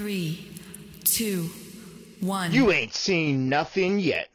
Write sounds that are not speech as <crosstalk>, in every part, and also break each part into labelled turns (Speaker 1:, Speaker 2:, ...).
Speaker 1: Three, two, one.
Speaker 2: You ain't seen nothing yet.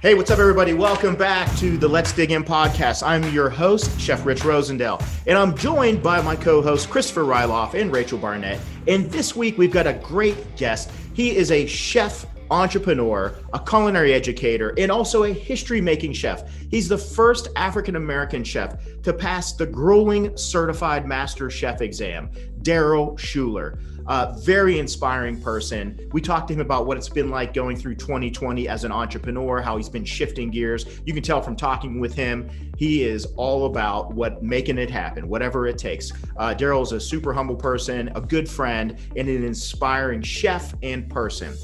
Speaker 3: Hey, what's up, everybody? Welcome back to the Let's Dig In podcast. I'm your host, Chef Rich Rosendale, and I'm joined by my co hosts, Christopher Ryloff and Rachel Barnett. And this week, we've got a great guest. He is a chef entrepreneur, a culinary educator, and also a history making chef. He's the first African American chef to pass the grueling certified master chef exam, Daryl Shular. Uh, very inspiring person. We talked to him about what it's been like going through 2020 as an entrepreneur, how he's been shifting gears. You can tell from talking with him, he is all about what making it happen, whatever it takes. Uh, Daryl is a super humble person, a good friend, and an inspiring chef and person.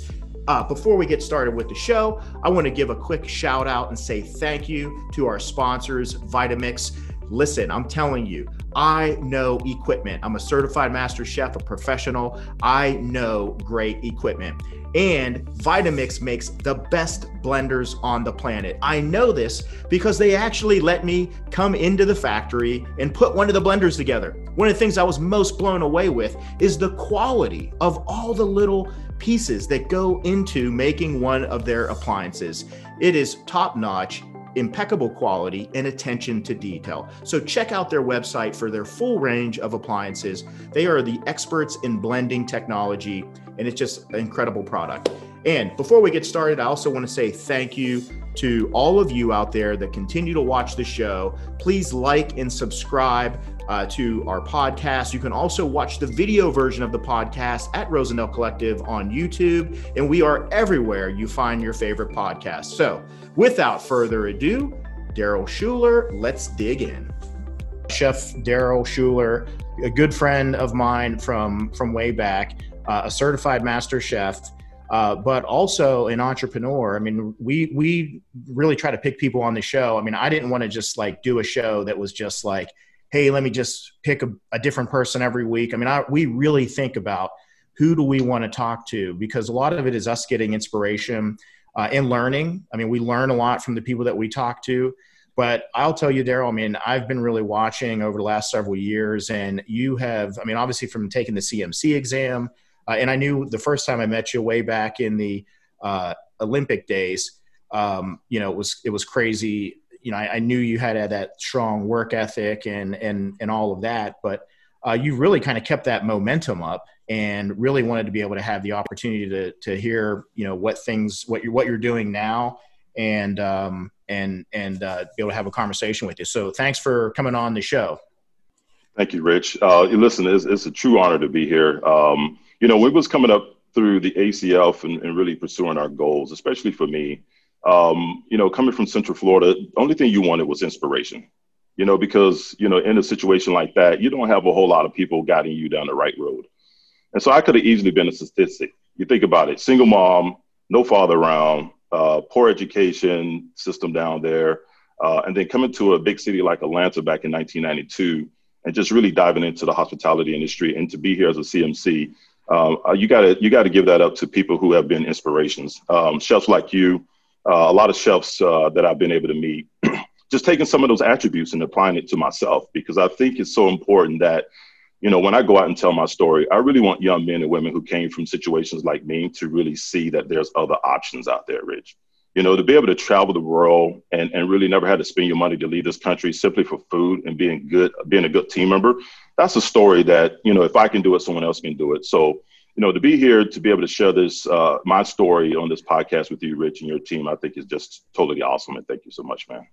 Speaker 3: Uh, before we get started with the show, I want to give a quick shout out and say thank you to our sponsors, Vitamix. Listen, I'm telling you, I know equipment. I'm a certified master chef, a professional. I know great equipment. And Vitamix makes the best blenders on the planet. I know this because they actually let me come into the factory and put one of the blenders together. One of the things I was most blown away with is the quality of all the little pieces that go into making one of their appliances. It is top notch, impeccable quality, and attention to detail. So check out their website for their full range of appliances. They are the experts in blending technology, and it's just an incredible product. And before we get started, I also want to say thank you to all of you out there that continue to watch the show. Please like and subscribe uh, to our podcast. You can also watch the video version of the podcast at Rosendale Collective on YouTube, and we are everywhere you find your favorite podcast. So, without further ado, Daryl Shular, let's dig in. Chef Daryl Shular, a good friend of mine from from way back, uh, a certified master chef. Uh, but also an entrepreneur. I mean, we we really try to pick people on the show. I mean, I didn't want to just like do a show that was just like, hey, let me just pick a, a different person every week. I mean, I, we really think about who do we want to talk to because a lot of it is us getting inspiration uh, and learning. I mean, we learn a lot from the people that we talk to. But I'll tell you, Daryl, I mean, I've been really watching over the last several years, and you have, I mean, obviously from taking the CMC exam, uh, and I knew the first time I met you way back in the uh, Olympic days, um, you know, it was it was crazy you know, I, I, knew you had, had that strong work ethic and and and all of that, but uh, you really kind of kept that momentum up and really wanted to be able to have the opportunity to to hear, you know, what things what you're what you're doing now and um, and and uh, be able to have a conversation with you. So thanks for coming on the show.
Speaker 4: Thank you, Rich. Uh, listen, it's, it's a true honor to be here. Um, you know, we was coming up through the ACF and, and really pursuing our goals, especially for me um, you know, coming from Central Florida, the only thing you wanted was inspiration. You know, because you know, in a situation like that, you don't have a whole lot of people guiding you down the right road. And so I could have easily been a statistic. You think about it: single mom, no father around, uh, poor education system down there, uh, and then coming to a big city like Atlanta back in 1992, and just really diving into the hospitality industry, and to be here as a CMC. Um, uh, you gotta you gotta give that up to people who have been inspirations. Um, chefs like you, a lot of chefs uh, that I've been able to meet, <clears throat> just taking some of those attributes and applying it to myself because I think it's so important that, you know, when I go out and tell my story, I really want young men and women who came from situations like me to really see that there's other options out there, Rich. You know, to be able to travel the world and, and really never had to spend your money to leave this country simply for food and being good, being a good team member. That's a story that, you know, if I can do it, someone else can do it. So you know, to be here to be able to share this uh, my story on this podcast with you, Rich, and your team, I think is just totally awesome. And thank you so much, man.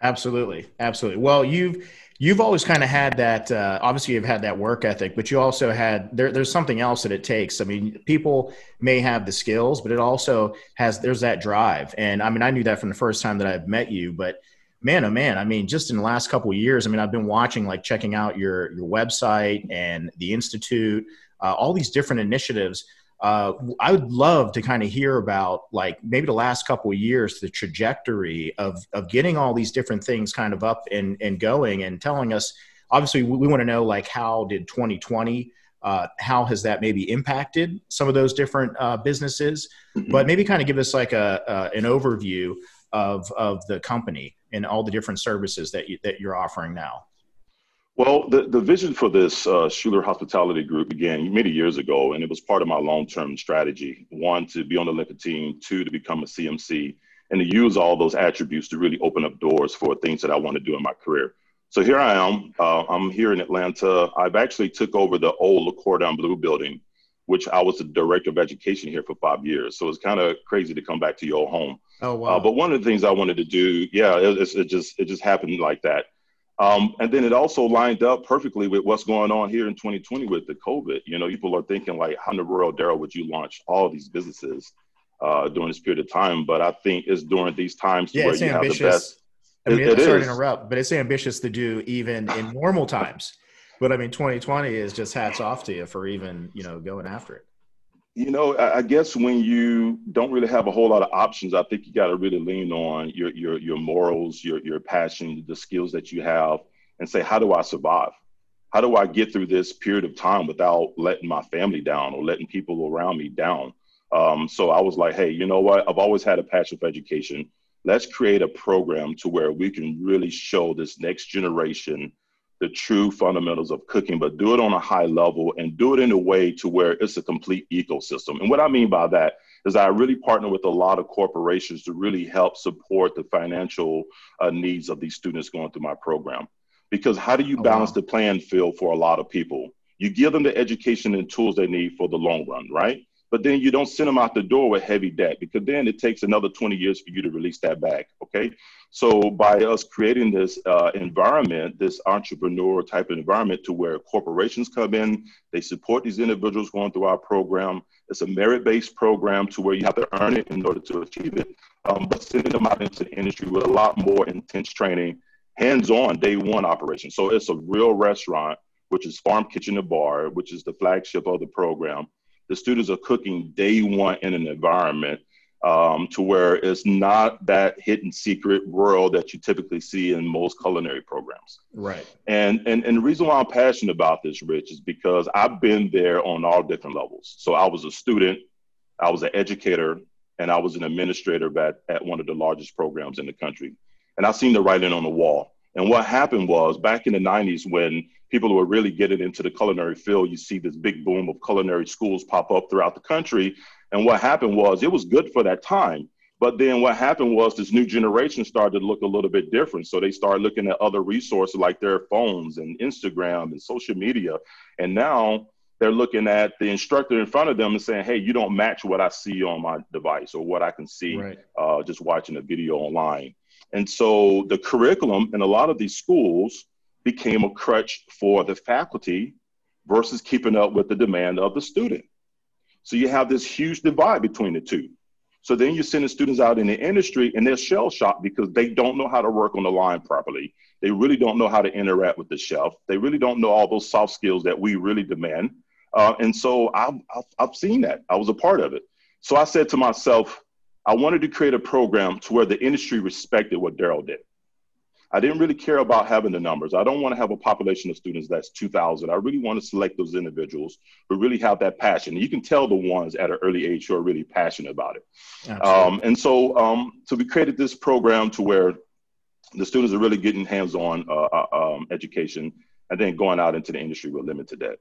Speaker 3: Absolutely, absolutely. Well, you've you've always kind of had that. Uh, obviously, you've had that work ethic, but you also had there, there's something else that it takes. I mean, people may have the skills, but it also has there's that drive. And I mean, I knew that from the first time that I've met you, but man oh man i mean just in the last couple years i mean i've been watching like checking out your your website and the institute uh, all these different initiatives. Uh, I would love to kind of hear about like maybe the last couple of years, the trajectory of of getting all these different things kind of up and and going, and telling us. Obviously, we, we want to know like how did 2020 uh, how has that maybe impacted some of those different uh, businesses mm-hmm. but maybe kind of give us like a, uh, an overview of of the company and all the different services that you, that you're offering now
Speaker 4: Well, the, the vision for this uh, Shular Hospitality Group began many years ago, and it was part of my long term strategy. One, to be on the Olympic team, two, to become a CMC, and to use all those attributes to really open up doors for things that I want to do in my career. So here I am. Uh, I'm here in Atlanta. I've actually took over the old Le Cordon Bleu building, which I was the director of education here for five years. So it's kind of crazy to come back to your home.
Speaker 3: Oh
Speaker 4: Uh,
Speaker 3: wow!
Speaker 4: but one of the things I wanted to do, yeah, it, it just it just happened like that. Um, and then it also lined up perfectly with what's going on here in 2020 with the COVID. You know, people are thinking like, how in the world, Daryl, would you launch all these businesses uh, during this period of time? But I think it's during these times
Speaker 3: yeah,
Speaker 4: where you have the best.
Speaker 3: I mean,
Speaker 4: It- it
Speaker 3: sorry
Speaker 4: is.
Speaker 3: to interrupt, but it's ambitious to do even in normal times. But I mean, 2020 is just hats off to you for even you know going after it.
Speaker 4: You know, I I guess when you don't really have a whole lot of options, I think you got to really lean on your your your morals, your your passion, the skills that you have, and say, how do I survive? How do I get through this period of time without letting my family down or letting people around me down? Um, so I was like, hey, you know what? I've always had a passion for education. Let's create a program to where we can really show this next generation the true fundamentals of cooking, but do it on a high level and do it in a way to where it's a complete ecosystem. And what I mean by that is I really partner with a lot of corporations to really help support the financial uh, needs of these students going through my program. Because how do you
Speaker 3: Oh,
Speaker 4: balance
Speaker 3: wow.
Speaker 4: the playing field for a lot of people? You give them the education and tools they need for the long run, right? But then you don't send them out the door with heavy debt because then it takes another 20 years for you to release that back. Okay. So by us creating this uh, environment, this entrepreneur type of environment to where corporations come in, they support these individuals going through our program. It's a merit-based program to where you have to earn it in order to achieve it, um, but sending them out into the industry with a lot more intense training, hands-on day one operation. So it's a real restaurant, which is Farm Kitchen and Bar, which is the flagship of the program. The students are cooking day one in an environment um, to where it's not that hidden secret world that you typically see in most culinary programs.
Speaker 3: Right.
Speaker 4: And, and and the reason why I'm passionate about this, Rich, is because I've been there on all different levels. So I was a student, I was an educator, and I was an administrator at, at one of the largest programs in the country. And I've seen the writing on the wall. And what happened was back in the 90s when people were really getting into the culinary field, you see this big boom of culinary schools pop up throughout the country. And what happened was it was good for that time. But then what happened was this new generation started to look a little bit different. So they started looking at other resources like their phones and Instagram and social media. And now they're looking at the instructor in front of them and saying, hey, you don't match what I see on my device or what I can see
Speaker 3: Right.
Speaker 4: uh, just watching a video online. And so the curriculum in a lot of these schools became a crutch for the faculty versus keeping up with the demand of the student. So you have this huge divide between the two. So then you're sending students out in the industry and they're shell shocked because they don't know how to work on the line properly. They really don't know how to interact with the shelf. They really don't know all those soft skills that we really demand. Uh, and so I've, I've, I've seen that. I was a part of it. So I said to myself, I wanted to create a program to where the industry respected what Daryl did. I didn't really care about having the numbers. I don't want to have a population of students that's 2,000. I really want to select those individuals who really have that passion. You can tell the ones at an early age who are really passionate about it. Um, and so, um, so we created this program to where the students are really getting hands-on uh, uh, um, education and then going out into the industry with limited debt.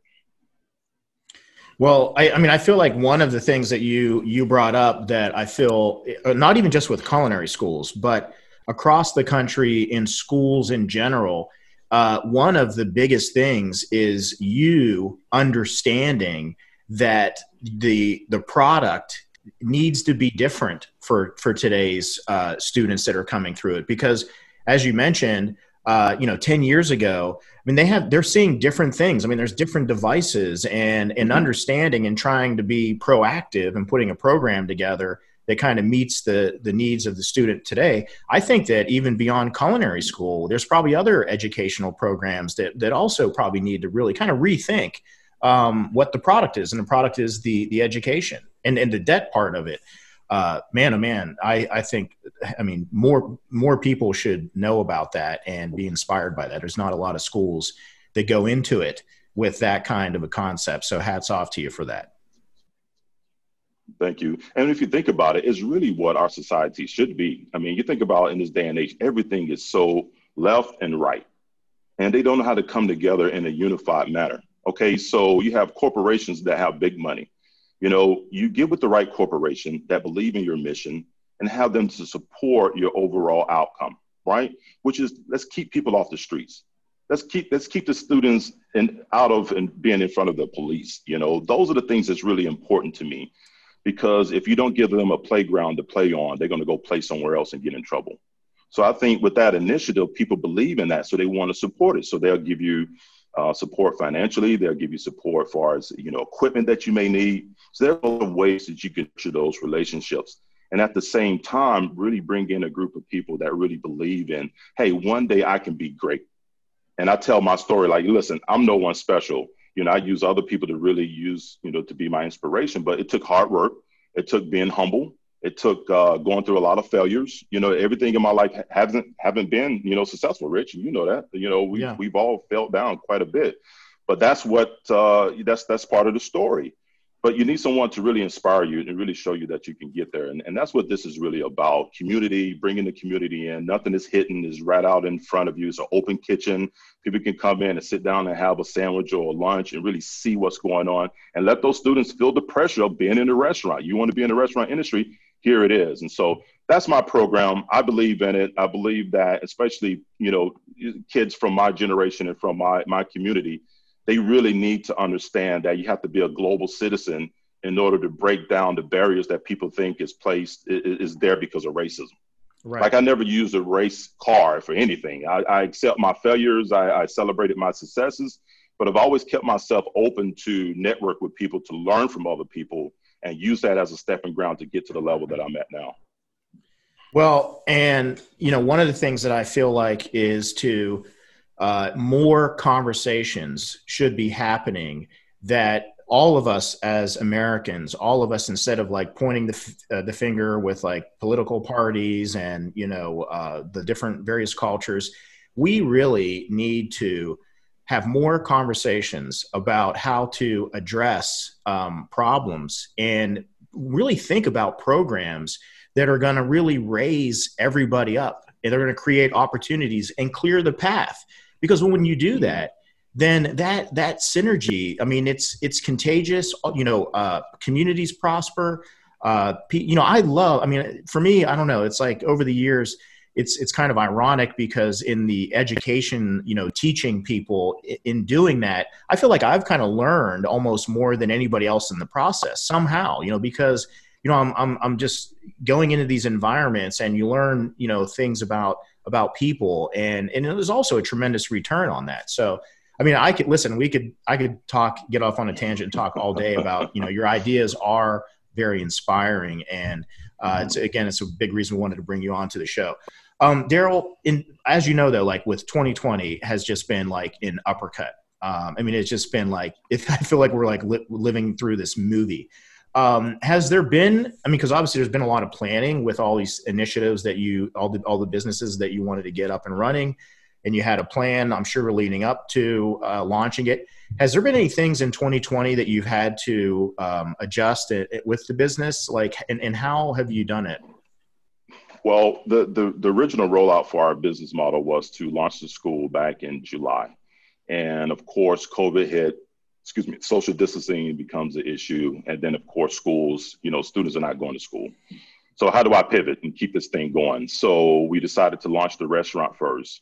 Speaker 3: Well, I, I mean, I feel like one of the things that you you brought up that I feel uh, not even just with culinary schools, but across the country in schools in general, uh, one of the biggest things is you understanding that the the product needs to be different for for today's uh, students that are coming through it. Because as you mentioned uh, you know 10 years ago i mean they have they're seeing different things. I mean there's different devices and and
Speaker 4: Mhm.
Speaker 3: understanding and trying to be proactive and putting a program together that kind of meets the the needs of the student today. I think that even beyond culinary school there's probably other educational programs that that also probably need to really kind of rethink um, what the product is and the product is the the education and and the debt part of it uh, man oh man I, I think i mean more more people should know about that and be inspired by that there's not a lot of schools that go into it with that kind of a concept so hats off to you for that
Speaker 4: Thank you. And if you think about it, it's really what our society should be. I mean, you think about in this day and age, everything is so left and right. and they don't know how to come together in a unified manner. Okay, so you have corporations that have big money. You know, you get with the right corporation that believe in your mission and have them to support your overall outcome, right? Which is let's keep people off the streets. Let's keep let's keep the students in out of and being in front of the police. You know, those are the things that's really important to me because if you don't give them a playground to play on, they're going to go play somewhere else and get in trouble. So I think with that initiative, people believe in that, so they want to support it. So they'll give you uh, support financially. They'll give you support as far as you know equipment that you may need. So there are a lot of ways that you can nurture those relationships, and at the same time, really bring in a group of people that really believe in, hey, one day I can be great. And I tell my story like, listen, I'm no one special. You know, I use other people to really use, you know, to be my inspiration. But it took hard work. It took being humble. It took uh, going through a lot of failures. You know, everything in my life hasn't haven't been you know successful. Rich, you know that. You know, we yeah. we've all fell down quite a bit, but that's what uh, that's that's part of the story but you need someone to really inspire you and really show you that you can get there. And, and that's what this is really about community, bringing the community in. Nothing is hidden, is right out in front of you. It's an open kitchen. People can come in and sit down and have a sandwich or a lunch and really see what's going on and let those students feel the pressure of being in the restaurant. You want to be in the restaurant industry, here it is. And so that's my program. I believe in it. I believe that, especially, you know, kids from my generation and from my, my community, they really need to understand that you have to be a global citizen in order to break down the barriers that people think is placed is, there because of racism. Right. Like I never used a race card for anything. I, I accept my failures. I, I, celebrated my successes, but I've always kept myself open to network with people, to learn from other people, and use that as a stepping ground to get to the level that I'm at now.
Speaker 3: Well, and you know, one of the things that I feel like is to uh, more conversations should be happening that all of us as Americans, all of us, instead of like pointing the, uh, the finger with like political parties and, you know, uh, the different various cultures, we really need to have more conversations about how to address um, problems and really think about programs that are going to really raise everybody up and they're going to create opportunities and clear the path because when you do that then that that synergy i mean it's it's contagious. You know uh, communities prosper. Uh, you know i love i mean for me i don't know it's like over the years it's it's kind of ironic because in the education you know teaching people in doing that i feel like i've kind of learned almost more than anybody else in the process somehow you know because you know i'm i'm, I'm just going into these environments and you learn you know things about about people and and there's also a tremendous return on that. So i mean i could listen we could i could talk get off on a tangent talk all day about you know your ideas are very inspiring and uh, it's again it's a big reason we wanted to bring you on to the show. Um, daryl in as you know though like with 2020 has just been like an uppercut. Um, i mean it's just been like if <laughs> i feel like we're like li- living through this movie um, has there been? I mean, because obviously there's been a lot of planning with all these initiatives that you, all the all the businesses that you wanted to get up and running, and you had a plan. I'm sure leading up to uh, launching it. Has there been any things in 2020 that you've had to um, adjust it, it with the business? Like, and, and how have you done it?
Speaker 4: Well, the, the, the original rollout for our business model was to launch the school back in July. And of course, COVID hit excuse me, social distancing becomes an issue. And then of course, schools, you know, students are not going to school. So how do I pivot and keep this thing going? So we decided to launch the restaurant first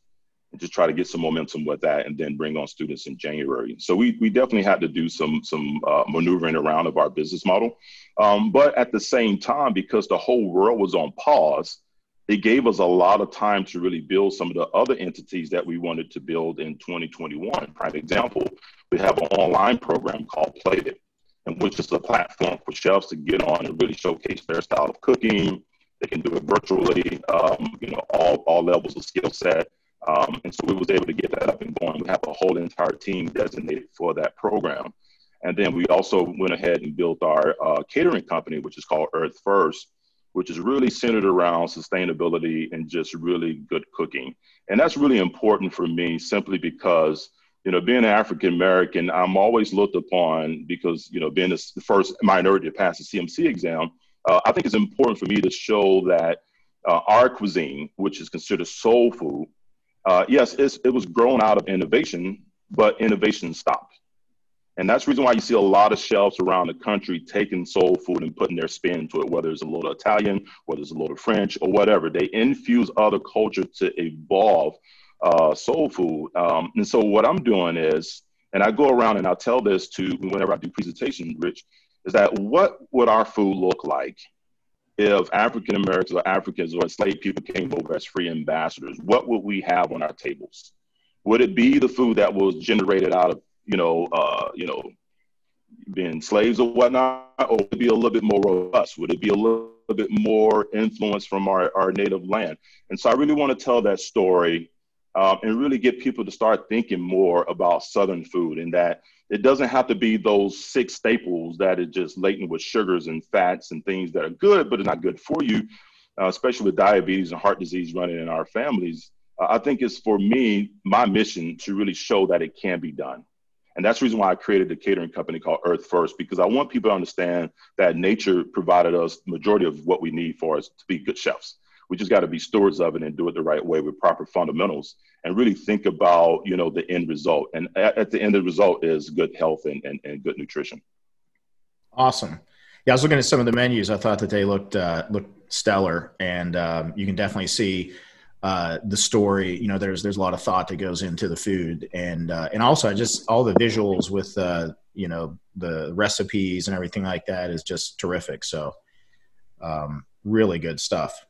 Speaker 4: and just try to get some momentum with that and then bring on students in January. So we, we definitely had to do some, some uh, maneuvering around of our business model. Um, but at the same time, because the whole world was on pause, it gave us a lot of time to really build some of the other entities that we wanted to build in 2021. Prime example, we have an online program called Plated, and which is a platform for chefs to get on and really showcase their style of cooking. They can do it virtually, um, you know, all, all levels of skill set. Um, and so we was able to get that up and going. We have a whole entire team designated for that program. And then we also went ahead and built our uh, catering company, which is called Earth First, which is really centered around sustainability and just really good cooking. And that's really important for me simply because, you know, being an African American, I'm always looked upon because, you know, being the first minority to pass the CMC exam, uh, I think it's important for me to show that uh, our cuisine, which is considered soul food, uh, yes, it was grown out of innovation, but innovation stopped. And that's the reason why you see a lot of shelves around the country taking soul food and putting their spin to it, whether it's a little Italian, whether it's a little French, or whatever. They infuse other culture to evolve uh, soul food. Um, and so what I'm doing is, and I go around and I tell this to whenever I do presentation, Rich, is that what would our food look like if African Americans or Africans or enslaved people came over as free ambassadors? What would we have on our tables? Would it be the food that was generated out of you know, uh, you know, being slaves or whatnot, or would it be a little bit more robust? Would it be a little bit more influence from our, our native land? And so I really want to tell that story um, and really get people to start thinking more about Southern food and that it doesn't have to be those six staples that are just laden with sugars and fats and things that are good, but are not good for you, uh, especially with diabetes and heart disease running in our families. Uh, I think it's for me, my mission to really show that it can be done. And that's the reason why I created a catering company called Earth First, because I want people to understand that nature provided us majority of what we need for us to be good chefs. We just got to be stewards of it and do it the right way with proper fundamentals and really think about, you know, the end result. And at, at the end of the result is good health and, and, and good nutrition.
Speaker 3: Awesome. Yeah, I was looking at some of the menus. I thought that they looked uh, looked stellar, and um, you can definitely see uh, the story. You know, there's there's a lot of thought that goes into the food, and uh, and also just all the visuals with uh, you know the recipes and everything like that is just terrific. So, um, really good stuff.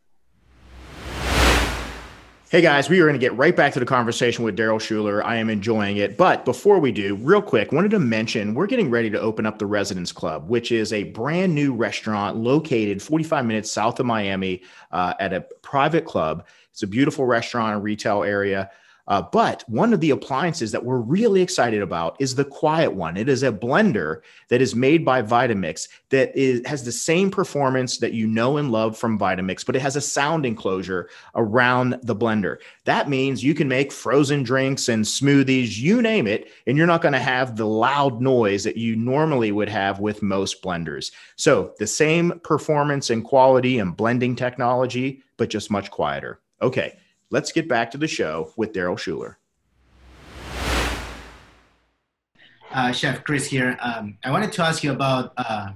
Speaker 3: Hey guys, we are going to get right back to the conversation with Daryl Shular. I am enjoying it. But before we do, real quick, wanted to mention we're getting ready to open up the Residence Club, which is a brand new restaurant located 45 minutes south of Miami uh, at a private club. It's a beautiful restaurant and retail area. Uh, but one of the appliances that we're really excited about is the Quiet One. It is a blender that is made by Vitamix that is, has the same performance that you know and love from Vitamix, but it has a sound enclosure around the blender. That means you can make frozen drinks and smoothies, you name it, and you're not going to have the loud noise that you normally would have with most blenders. So the same performance and quality and blending technology, but just much quieter. Okay let's get back to the show with Daryl Shular.
Speaker 5: Uh, Chef Chris here. Um, I wanted to ask you about uh,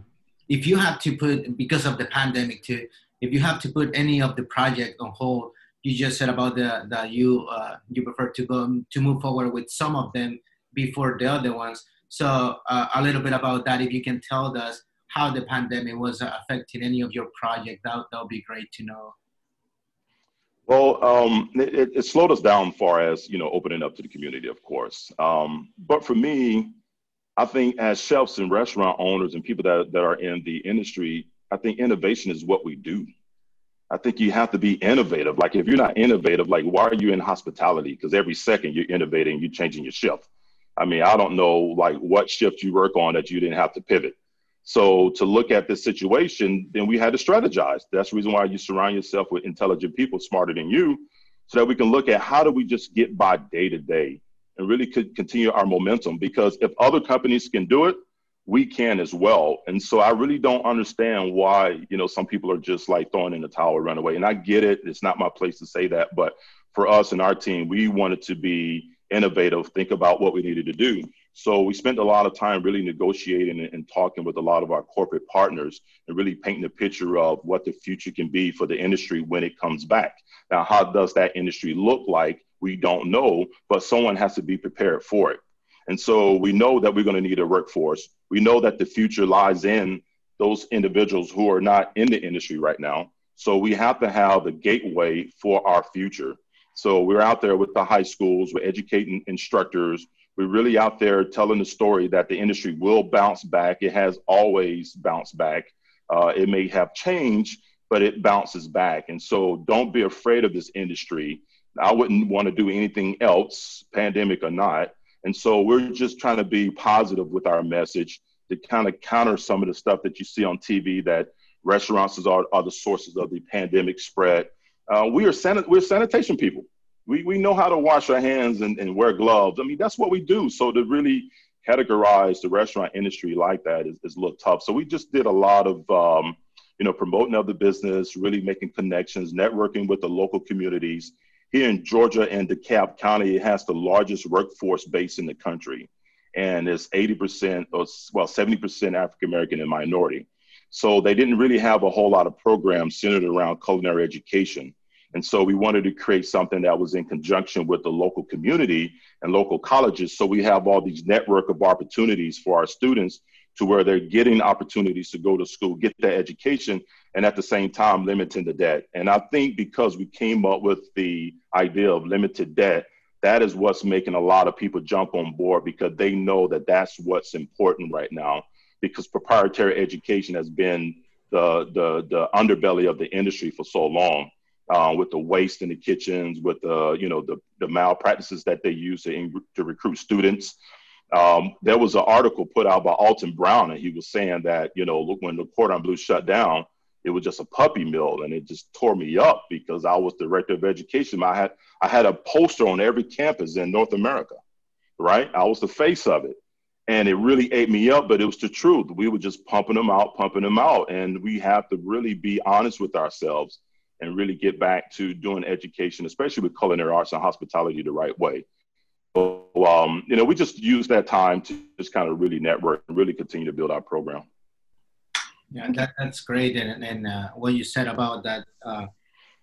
Speaker 5: if you have to put, because of the pandemic too, if you have to put any of the project on hold, you just said about the that you uh, you prefer to go to move forward with some of them before the other ones. So uh, a little bit about that, if you can tell us how the pandemic was affecting any of your project, that that would be great to know.
Speaker 4: Well, um, it, it, slowed us down far as you know opening up to the community, of course. Um, but for me, I think as chefs and restaurant owners and people that, that are in the industry, I think innovation is what we do. I think you have to be innovative. Like if you're not innovative, like why are you in hospitality? Because every second you're innovating, you're changing your shift. I mean, I don't know like what shift you work on that you didn't have to pivot. So to look at this situation, then we had to strategize. That's the reason why you surround yourself with intelligent people smarter than you, so that we can look at how do we just get by day to day and really could continue our momentum. Because if other companies can do it, we can as well. And so I really don't understand why, you know, some people are just like throwing in the towel, run away. And I get it. It's not my place to say that. But for us and our team, we wanted to be innovative, think about what we needed to do. So we spent a lot of time really negotiating and, talking with a lot of our corporate partners and really painting a picture of what the future can be for the industry when it comes back. Now, how does that industry look like? We don't know, but someone has to be prepared for it. And so we know that we're going to need a workforce. We know that the future lies in those individuals who are not in the industry right now. So we have to have the gateway for our future. So we're out there with the high schools, we're educating instructors, we're really out there telling the story that the industry will bounce back. It has always bounced back. Uh, it may have changed, but it bounces back. And so don't be afraid of this industry. I wouldn't want to do anything else, pandemic or not. And so we're just trying to be positive with our message to kind of counter some of the stuff that you see on TV that restaurants are, are the sources of the pandemic spread. Uh, we are san- we're sanitation people we, we know how to wash our hands and, and wear gloves. I mean, that's what we do. So to really categorize the restaurant industry like that is, is a little tough. So we just did a lot of, um, you know, promoting of the business, really making connections, networking with the local communities, here in Georgia and DeKalb County, it has the largest workforce base in the country. And it's 80% or well, 70% African American and minority. So they didn't really have a whole lot of programs centered around culinary education. And so we wanted to create something that was in conjunction with the local community and local colleges. So we have all these network of opportunities for our students to where they're getting opportunities to go to school, get their education, and at the same time limiting the debt. And I think because we came up with the idea of limited debt, that is what's making a lot of people jump on board because they know that that's what's important right now. Because proprietary education has been the the the underbelly of the industry for so long uh, with the waste in the kitchens, with the you know the the malpractices that they use to, to recruit students. Um, there was an article put out by Alton Brown, and he was saying that you know look, when the Cordon Bleu shut down, it was just a puppy mill, and it just tore me up because I was director of education. I had I had a poster on every campus in North America, right? I was the face of it, and it really ate me up. But it was the truth. We were just pumping them out, pumping them out, and we have to really be honest with ourselves and really get back to doing education, especially with culinary arts and hospitality, the right way. So, um, you know, we just use that time to just kind of really network and really continue to build our program.
Speaker 5: Yeah, that, that's great. And, and uh, what you said about that, uh,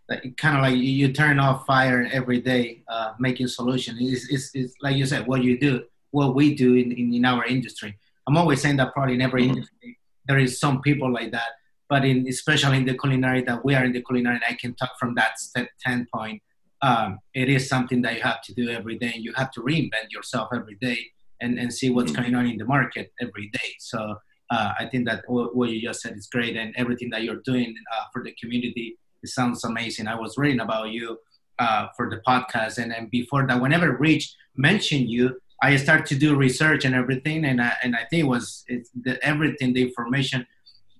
Speaker 5: that kind of like you, turn off fire every day, uh, making solutions. It's, it's, it's, like you said, what you do, what we do in, in, in our industry. I'm always saying that probably in every mm-hmm. industry, there is some people like that but in especially in the culinary that we are in the culinary and i can talk from that standpoint um, it is something that you have to do every day you have to reinvent yourself every day and, and see what's going on in the market every day. So uh, i think that what you just said is great and everything that you're doing uh, for the community it sounds amazing. I was reading about you uh, for the podcast and then before that whenever rich mentioned you i started to do research and everything and I, and I think it was it's the, everything the information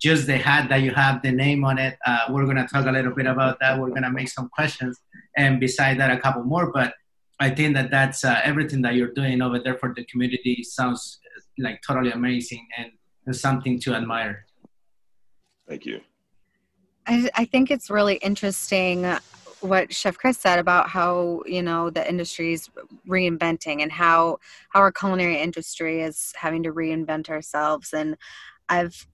Speaker 5: just the hat that you have the name on it. Uh, we're going to talk a little bit about that. We're going to make some questions, and beside that, a couple more. But I think that that's uh, everything that you're doing over there for the community sounds like totally amazing and, something to admire.
Speaker 4: Thank you.
Speaker 6: I, I think it's really interesting what Chef Chris said about how you know the industry is reinventing and how how our culinary industry is having to reinvent ourselves. And I've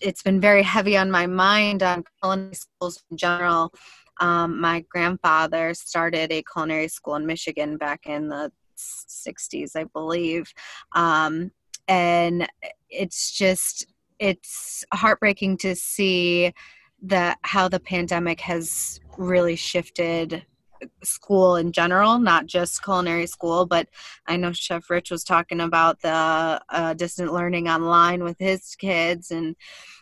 Speaker 6: it's been very heavy on my mind on culinary schools in general. Um, my grandfather started a culinary school in Michigan back in the 60s, I believe. Um, and it's just, it's heartbreaking to see the how the pandemic has really shifted school in general, not just culinary school. But I know Chef Rich was talking about the uh, distant learning online with his kids, and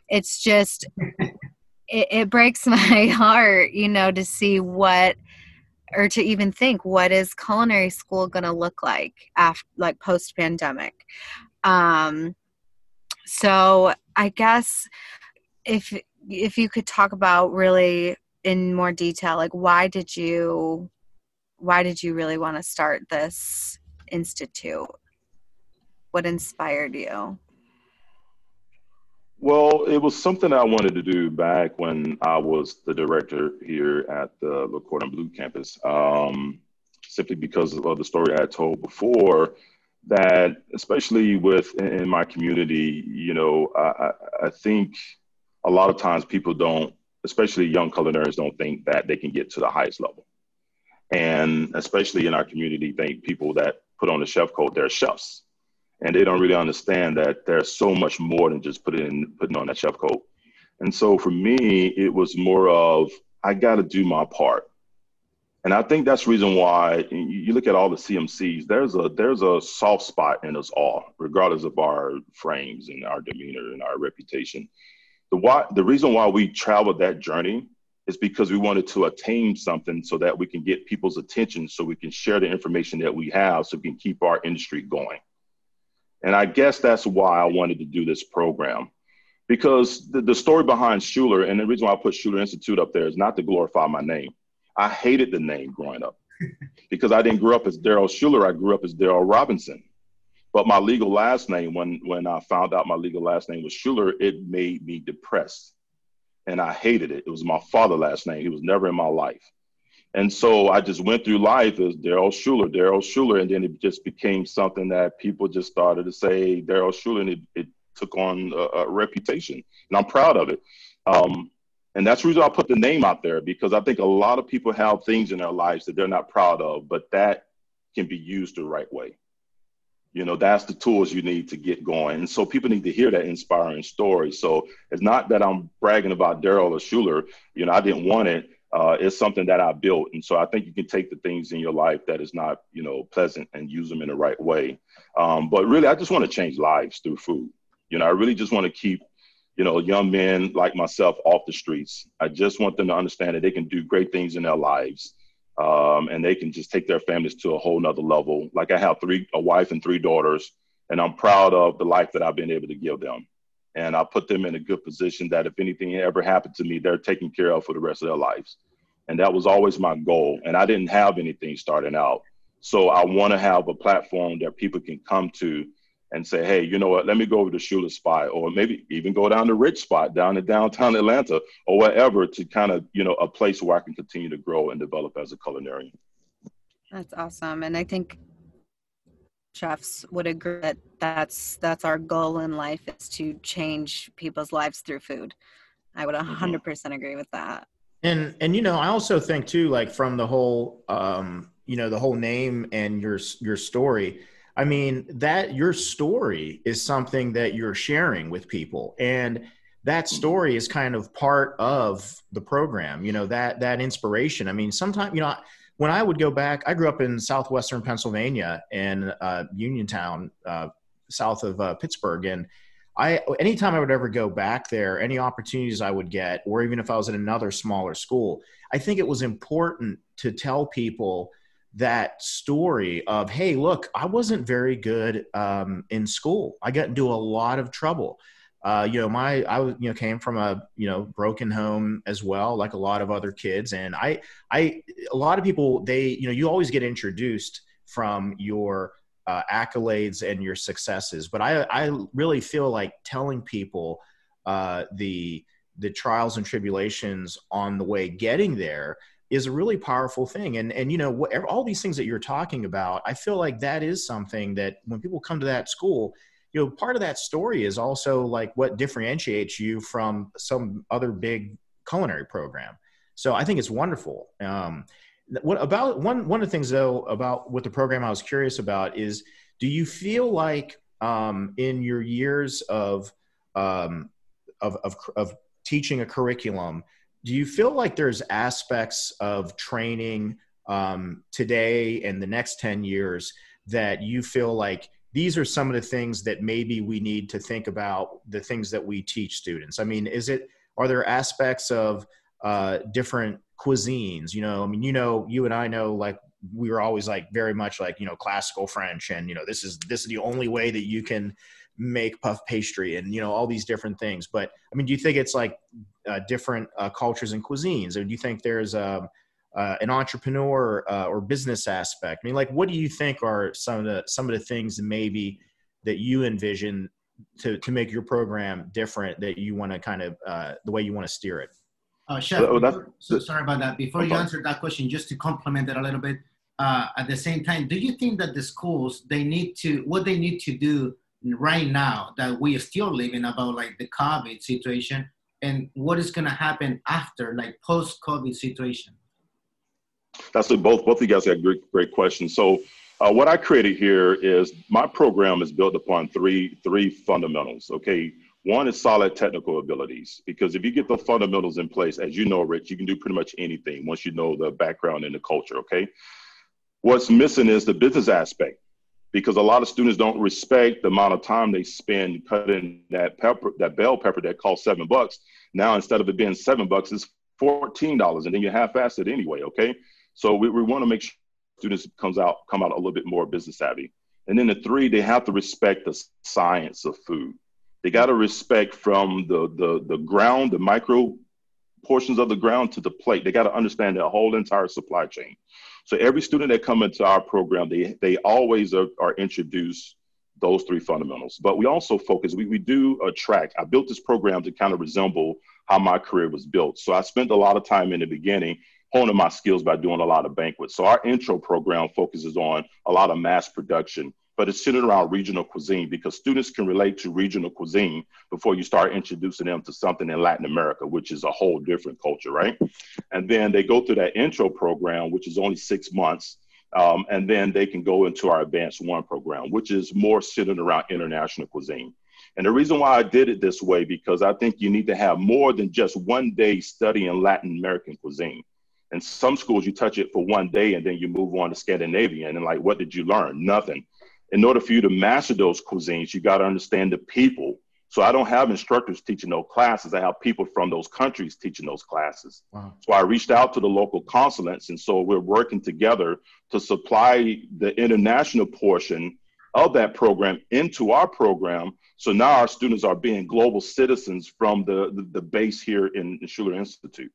Speaker 6: it's just <laughs> it, it breaks <laughs> my heart, you know, to see what or to even think what is culinary school going to look like after like post pandemic um so i guess if if you could talk about really in more detail like why did you why did you really want to start this institute? What inspired you?
Speaker 4: Well it was something i wanted to do back when i was the director here at the le cordon bleu campus um, simply because of the story i told before that especially with in my community you know I, I think a lot of times people don't especially young culinarians don't think that they can get to the highest level. And especially in our community, think people that put on the chef coat, they're chefs. And they don't really understand that there's so much more than just putting in, putting on that chef coat. And so for me, it was more of I got to do my part. And I think that's the reason why you look at all the CMCs, there's a there's a soft spot in us all, regardless of our frames and our demeanor and our reputation the why the reason why we traveled that journey is because we wanted to attain something so that we can get people's attention so we can share the information that we have so we can keep our industry going. And i guess that's why i wanted to do this program. Because the, the story behind shular and the reason why i put shular institute up there is not to glorify my name. I hated the name growing up. <laughs> Because i didn't grow up as Daryl shular i grew up as Daryl robinson but my legal last name, when when I found out my legal last name was Shular, it made me depressed, and I hated it. It was my father last name. He was never in my life, And so I just went through life as Daryl Shular, Daryl Shular, and then it just became something that people just started to say Daryl Shular, and it, it took on a, a, reputation, and I'm proud of it. Um, and that's the reason I put the name out there because I think a lot of people have things in their lives that they're not proud of, but that can be used the right way. You know, that's the tools you need to get going. And so people need to hear that inspiring story. So it's not that I'm bragging about Daryl or Shular. You know, I didn't want it uh, is something that I built. And so I think you can take the things in your life that is not, you know, pleasant and use them in the right way. Um, but really, I just want to change lives through food. You know, I really just want to keep, you know, young men like myself off the streets. I just want them to understand that they can do great things in their lives. Um, and they can just take their families to a whole nother level. Like I have three, a wife and three daughters, and I'm proud of the life that I've been able to give them and I put them in a good position that if anything ever happened to me, they're taken care of for the rest of their lives. And that was always my goal. And I didn't have anything starting out. So I want to have a platform that people can come to and say, hey, you know what, let me go over to Shular Spot or maybe even go down to Rich Spot down in downtown Atlanta or whatever to kind of, you know, a place where I can continue to grow and develop as a culinarian.
Speaker 6: That's awesome. And I think chefs would agree that that's that's our goal in life is to change people's lives through food. I would 100% mm-hmm. percent agree with that.
Speaker 3: And and you know, I also think too like from the whole um you know, the whole name and your your story, I mean, that your story is something that you're sharing with people and that mm-hmm. story is kind of part of the program, you know, that that inspiration. I mean, sometimes, you know, when I would go back, I grew up in southwestern Pennsylvania in uh, Uniontown, uh, south of uh, Pittsburgh, and I anytime I would ever go back there, any opportunities I would get, or even if I was in another smaller school, I think it was important to tell people that story of, hey, look, I wasn't very good um, in school. I got into a lot of trouble. Uh, you know, my I you know came from a you know broken home as well, like a lot of other kids, and I I a lot of people they you know you always get introduced from your uh, accolades and your successes, but I I really feel like telling people uh, the the trials and tribulations on the way getting there is a really powerful thing. And and you know whatever, all these things that you're talking about i feel like that is something that when people come to that school you know part of that story is also like what differentiates you from some other big culinary program. So i think it's wonderful. Um, what about one one of the things though about what the program i was curious about is do you feel like um, in your years of, um, of, of of teaching a curriculum do you feel like there's aspects of training um, today and the next 10 years that you feel like these are some of the things that maybe we need to think about the things that we teach students? I mean is it are there aspects of uh, different cuisines? You know i mean you know you and i know like we were always like very much like you know classical french and you know this is this is the only way that you can make puff pastry and you know all these different things but i mean do you think it's like uh, different uh, cultures and cuisines or do you think there's um, uh, an entrepreneur uh, or business aspect? I mean, like, what do you think are some of the some of the things maybe that you envision to to make your program different that you want to kind of uh, the way you want to steer it?
Speaker 5: Uh, Chef, oh, before, so sorry about that. Before you answer that question, just to complement it a little bit, uh, at the same time, do you think that the schools they need to what they need to do right now that we are still living about like the COVID situation and what is going to happen after like post COVID situation?
Speaker 4: That's a, both both of you guys got great great questions. So uh, what I created here is my program is built upon three three fundamentals. Okay, one is solid technical abilities because if you get the fundamentals in place, as you know, Rich, you can do pretty much anything once you know the background and the culture. Okay, what's missing is the business aspect because a lot of students don't respect the amount of time they spend cutting that pepper, that bell pepper that costs seven bucks. Now instead of it being seven bucks, it's fourteen dollars, and then you half-ass it anyway. Okay, so we, we want to make sure students comes out come out a little bit more business savvy. And then the three, they have to respect the science of food. They got to respect from the, the the ground, the micro portions of the ground to the plate. They got to understand the whole entire supply chain. So every student that come into our program, they they always are, are introduced those three fundamentals. But we also focus, we, we do a track. I built this program to kind of resemble how my career was built. So I spent a lot of time in the beginning honing my skills by doing a lot of banquets. So our intro program focuses on a lot of mass production, but it's centered around regional cuisine because students can relate to regional cuisine before you start introducing them to something in Latin America, which is a whole different culture, right? And then they go through that intro program, which is only six months. Um, and then they can go into our advanced one program, which is more centered around international cuisine. And the reason why I did it this way, because I think you need to have more than just one day studying Latin American cuisine. In some schools, you touch it for one day and then you move on to Scandinavian. And like, what did you learn? Nothing. In order for you to master those cuisines, you got to understand the people. So I don't have instructors teaching those classes. I have people from those countries teaching those classes. Wow. So I reached out to the local consulates. And so we're working together to supply the international portion of that program into our program. So now our students are being global citizens from the, the, the base here in the Shular Institute.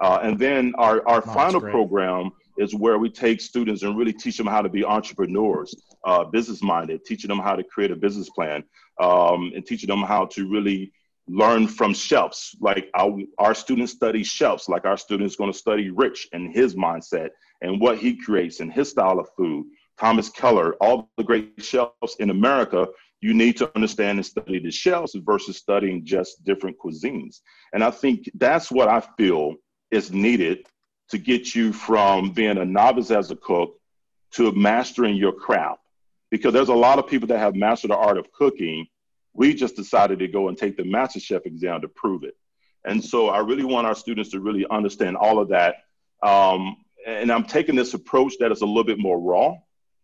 Speaker 4: Uh, and then our, our oh, final program is where we take students and really teach them how to be entrepreneurs, uh, business minded, teaching them how to create a business plan, um, and teaching them how to really learn from chefs. Like our, our students study chefs, like our students going to study Rich and his mindset and what he creates and his style of food. Thomas Keller, all the great chefs in America, you need to understand and study the chefs versus studying just different cuisines. And I think that's what I feel is needed to get you from being a novice as a cook to mastering your craft. Because there's a lot of people that have mastered the art of cooking. We just decided to go and take the Master Chef exam to prove it. And so I really want our students to really understand all of that. Um, and I'm taking this approach that is a little bit more raw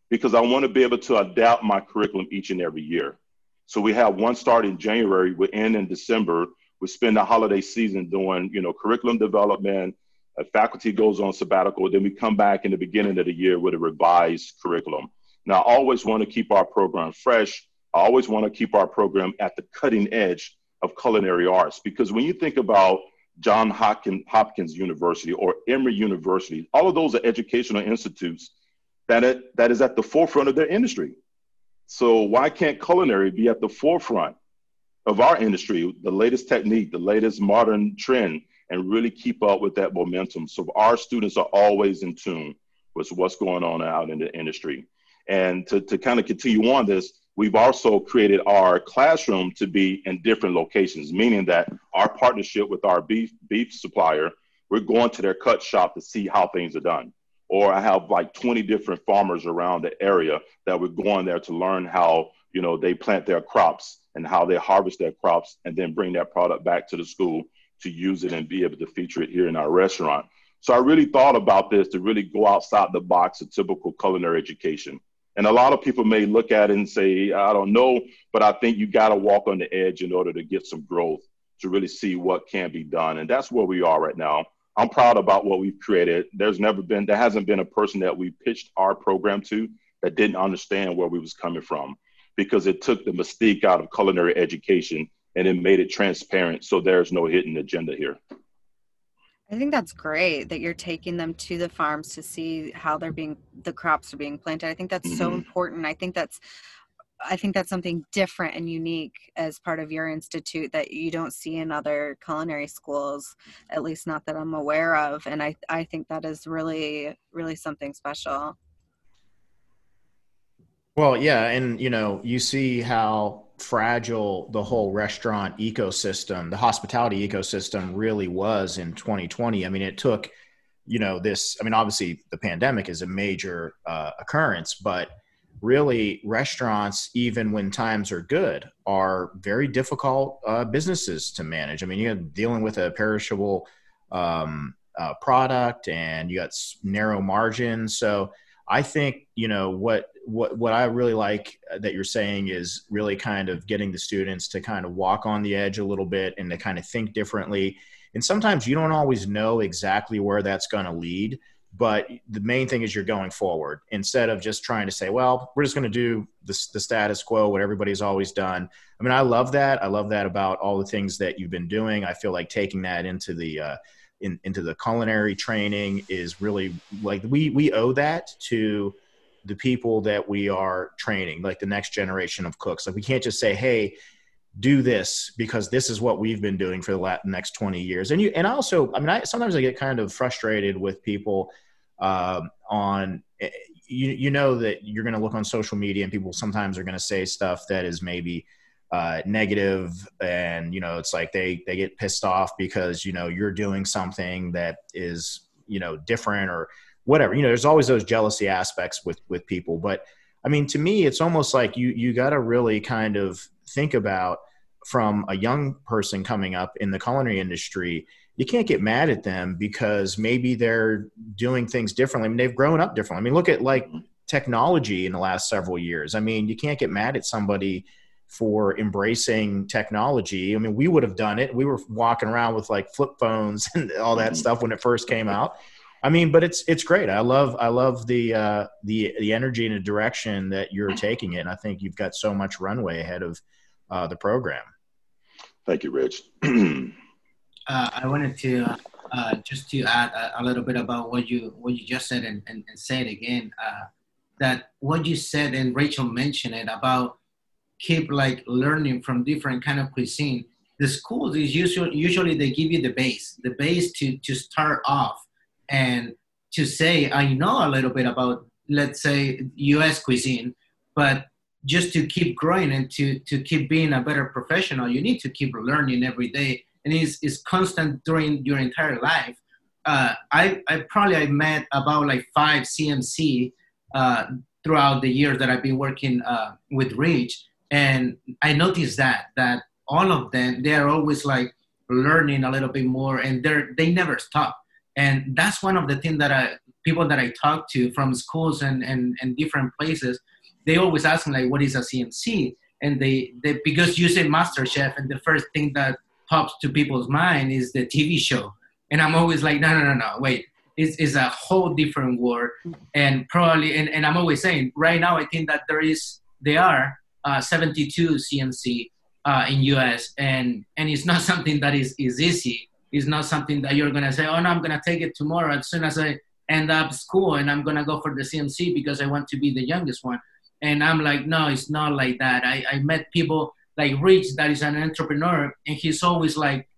Speaker 4: because I want to be able to adapt my curriculum each and every year. So we have one start in January, we end in December, we spend the holiday season doing, you know, curriculum development. A faculty goes on sabbatical. Then we come back in the beginning of the year with a revised curriculum. Now, I always want to keep our program fresh. I always want to keep our program at the cutting edge of culinary arts because when you think about John Hopkins, University or Emory University, all of those are educational institutes that, it, that is at the forefront of their industry. So why can't culinary be at the forefront of our industry, the latest technique, the latest modern trend, and really keep up with that momentum. So our students are always in tune with what's going on out in the industry. And to, to kind of continue on this, we've also created our classroom to be in different locations, meaning that our partnership with our beef beef supplier, we're going to their cut shop to see how things are done. Or I have like 20 different farmers around the area that we're going there to learn how you know they plant their crops and how they harvest their crops and then bring that product back to the school to use it and be able to feature it here in our restaurant. So I really thought about this to really go outside the box of typical culinary education. And a lot of people may look at it and say, I don't know, but I think you got to walk on the edge in order to get some growth to really see what can be done. And that's where we are right now. I'm proud about what we've created. There's never been, there hasn't been a person that we pitched our program to that didn't understand where we was coming from because it took the mystique out of culinary education and it made it transparent so there's no hidden agenda here.
Speaker 6: I think that's great that you're taking them to the farms to see how they're being the crops are being planted. I think that's mm-hmm. so important. I think that's I think that's something different and unique as part of your institute that you don't see in other culinary schools, at least not that I'm aware of. And I, I think that is really, really something special.
Speaker 3: Well, yeah, and you know, you see how fragile the whole restaurant ecosystem, the hospitality ecosystem really was in 2020. I mean, it took, you know, this, I mean, obviously the pandemic is a major uh, occurrence, but really restaurants, even when times are good, are very difficult uh, businesses to manage. I mean, you're dealing with a perishable um, uh, product and you got narrow margins. So, I think you know what what what I really like uh, that you're saying is really kind of getting the students to kind of walk on the edge a little bit and to kind of think differently. And sometimes you don't always know exactly where that's going to lead, but the main thing is you're going forward instead of just trying to say, well, we're just going to do the, the status quo, what everybody's always done. I mean, I love that. I love that about all the things that you've been doing. I feel like taking that into the uh, in, into the culinary training is really like we we owe that to the people that we are training like the next generation of cooks like we can't just say hey do this because this is what we've been doing for the next 20 years. And you, and also, I mean, I, sometimes I get kind of frustrated with people um, on, eh, you, you know, that you're going to look on social media and people sometimes are going to say stuff that is maybe uh, negative and, you know, it's like they, they get pissed off because, you know, you're doing something that is, you know, different or whatever, you know, there's always those jealousy aspects with, with people, but I mean, to me, it's almost like you, you got to really kind of think about from a young person coming up in the culinary industry, you can't get mad at them because maybe they're doing things differently. I mean, they've grown up differently. I mean, look at like technology in the last several years. I mean, you can't get mad at somebody for embracing technology. I mean, we would have done it. We were walking around with like flip phones <laughs> and all that mm-hmm. stuff when it first came out. I mean, but it's it's great. I love I love the uh, the the energy and the direction that you're <laughs> taking it, and I think you've got so much runway ahead of uh, the program.
Speaker 4: Thank you, Rich. <clears throat>
Speaker 5: uh, I wanted to uh, just to add a, a, little bit about what you what you just said and, and, and say it again. Uh, that what you said and Rachel mentioned it about keep like learning from different kind of cuisine. The schools is usually usually they give you the base, the base to to start off and to say I know a little bit about let's say U.S. cuisine, but just to keep growing and to, to keep being a better professional, you need to keep learning every day. And it's, it's constant during your entire life. Uh, I, I probably I met about like five CMC uh, throughout the years that I've been working uh, with Rich. And I noticed that, that all of them, they're always like learning a little bit more and they're, they never stop. And that's one of the things that I, people that I talk to from schools and, and, and different places, they always ask me like, what is a CMC? And they, they because you say Master Chef, and the first thing that pops to people's mind is the TV show. And I'm always like, no, no, no, no, wait. It's, it's a whole different world. Mm. And probably, and, and I'm always saying, right now, I think that there is, they are uh, 72 CMC uh, in US, and and it's not <laughs> something that is, is easy. It's not something that you're gonna say, oh no, I'm gonna take it tomorrow as soon as I end up school, and I'm gonna go for the CMC because I want to be the youngest one. And I'm like, no, it's not like that. I, I met people like Rich that is an entrepreneur and he's always like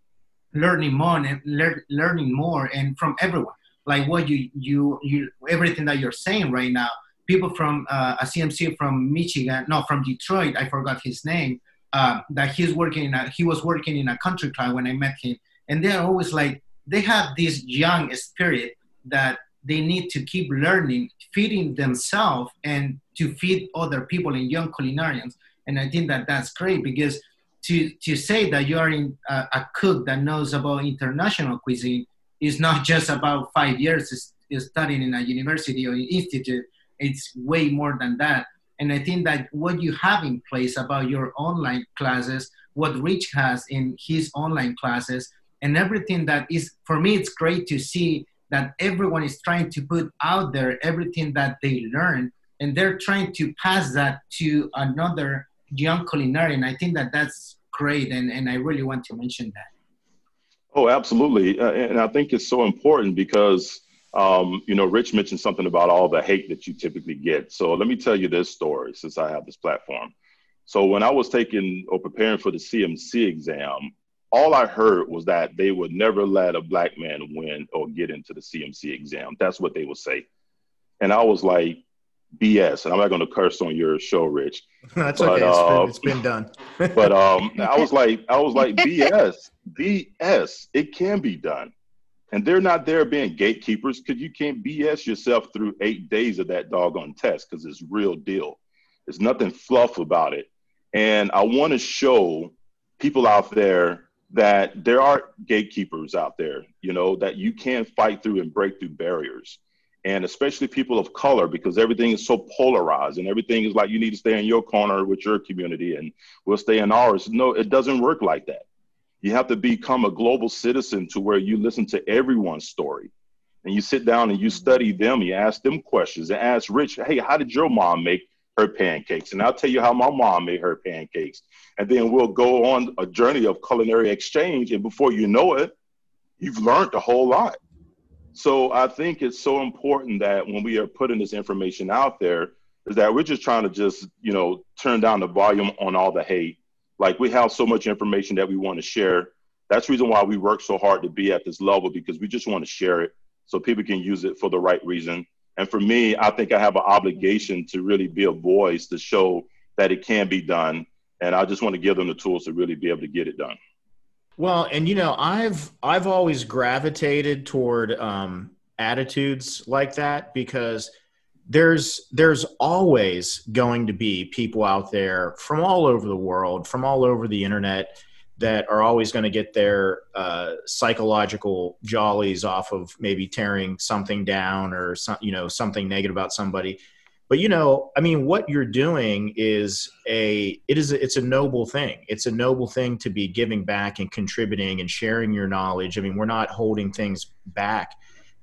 Speaker 5: learning more and lear, learning more and from everyone. Like what you, you, you, everything that you're saying right now, people from uh, a CMC from Michigan, no, from Detroit, I forgot his name, uh, that he's working in a, he was working in a country club when I met him. And they're always like, they have this young spirit that they need to keep learning, feeding themselves and to feed other people and young culinarians. And I think that that's great because to, to say that you are in, a cook that knows about international cuisine is not just about five years studying in a university or institute. It's way more than that. And I think that what you have in place about your online classes, what Rich has in his online classes, and everything that is, for me, it's great to see that everyone is trying to put out there everything that they learn and they're trying to pass that to another young culinarian. I think that that's great and, and i really want to mention that.
Speaker 4: Oh absolutely. Uh, and i think it's so important because um, you know rich mentioned something about all the hate that you typically get so let me tell you this story since i have this platform so when i was taking or preparing for the cmc exam all I heard was that they would never let a black man win or get into the CMC exam. That's what they would say. And I was like, BS. And I'm not going to curse on your show, Rich. <laughs>
Speaker 3: That's but, okay. It's, uh, been, it's been done. <laughs>
Speaker 4: but um, I was like, I was like, <laughs> BS, BS. It can be done. And they're not there being gatekeepers because you can't BS yourself through eight days of that doggone test because it's real deal. There's nothing fluff about it. And I want to show people out there that there are gatekeepers out there, you know, that you can fight through and break through barriers. And especially people of color, because everything is so polarized and everything is like you need to stay in your corner with your community and we'll stay in ours. No, it doesn't work like that. You have to become a global citizen to where you listen to everyone's story and you sit down and you study them, you ask them questions and ask Rich, hey, how did your mom make her pancakes. And I'll tell you how my mom made her pancakes. And then we'll go on a journey of culinary exchange. And before you know it, you've learned a whole lot. So I think it's so important that when we are putting this information out there, is that we're just trying to just, you know, turn down the volume on all the hate. Like we have so much information that we want to share. That's the reason why we work so hard to be at this level because we just want to share it so people can use it for the right reason. And for me, I think I have an obligation to really be a voice to show that it can be done. And I just want to give them the tools to really be able to get it done.
Speaker 3: Well, and you know, I've I've always gravitated toward um, attitudes like that because there's there's always going to be people out there from all over the world, from all over the internet that are always going to get their uh, psychological jollies off of maybe tearing something down or some, you know something negative about somebody. But you know i mean what you're doing is a it is a, it's a noble thing. It's a noble thing to be giving back and contributing and sharing your knowledge. I mean we're not holding things back.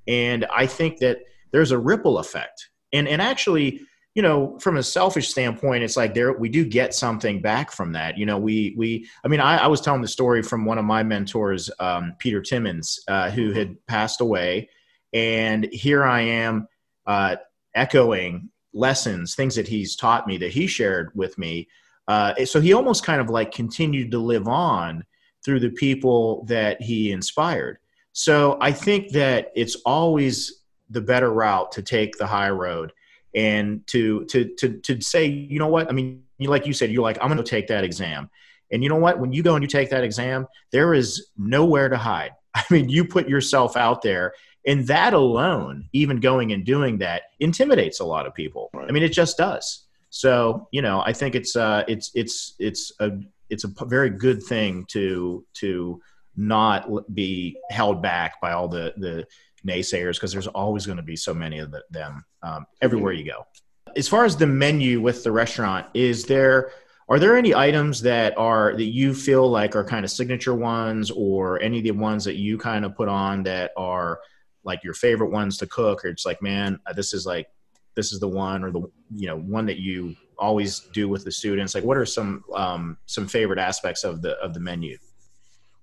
Speaker 3: And i think that there's a ripple effect and and actually you know from a selfish standpoint it's like there we do get something back from that you know we we i mean i, I was telling the story from one of my mentors um, peter timmons uh, who had passed away and here i am uh, echoing lessons, things that he's taught me that he shared with me. Uh, so he almost kind of like continued to live on through the people that he inspired. So I think that it's always the better route to take the high road and to to to to say, you know what? I mean, you like you said, you're like, I'm going to take that exam. And you know what? When you go and you take that exam, there is nowhere to hide. <laughs> I mean, you put yourself out there and that alone even going and doing that intimidates a lot of people right. i mean it just does so you know i think it's uh it's it's it's a it's a very good thing to to not be held back by all the the naysayers because there's always going to be so many of the, them um, everywhere you go. As far as the menu with the restaurant is there are there any items that are that you feel like are kind of signature ones or any of the ones that you kind of put on that are like your favorite ones to cook or it's like man uh, this is like this is the one or the you know one that you always do with the students? Like what are some um, some favorite aspects of the of the menu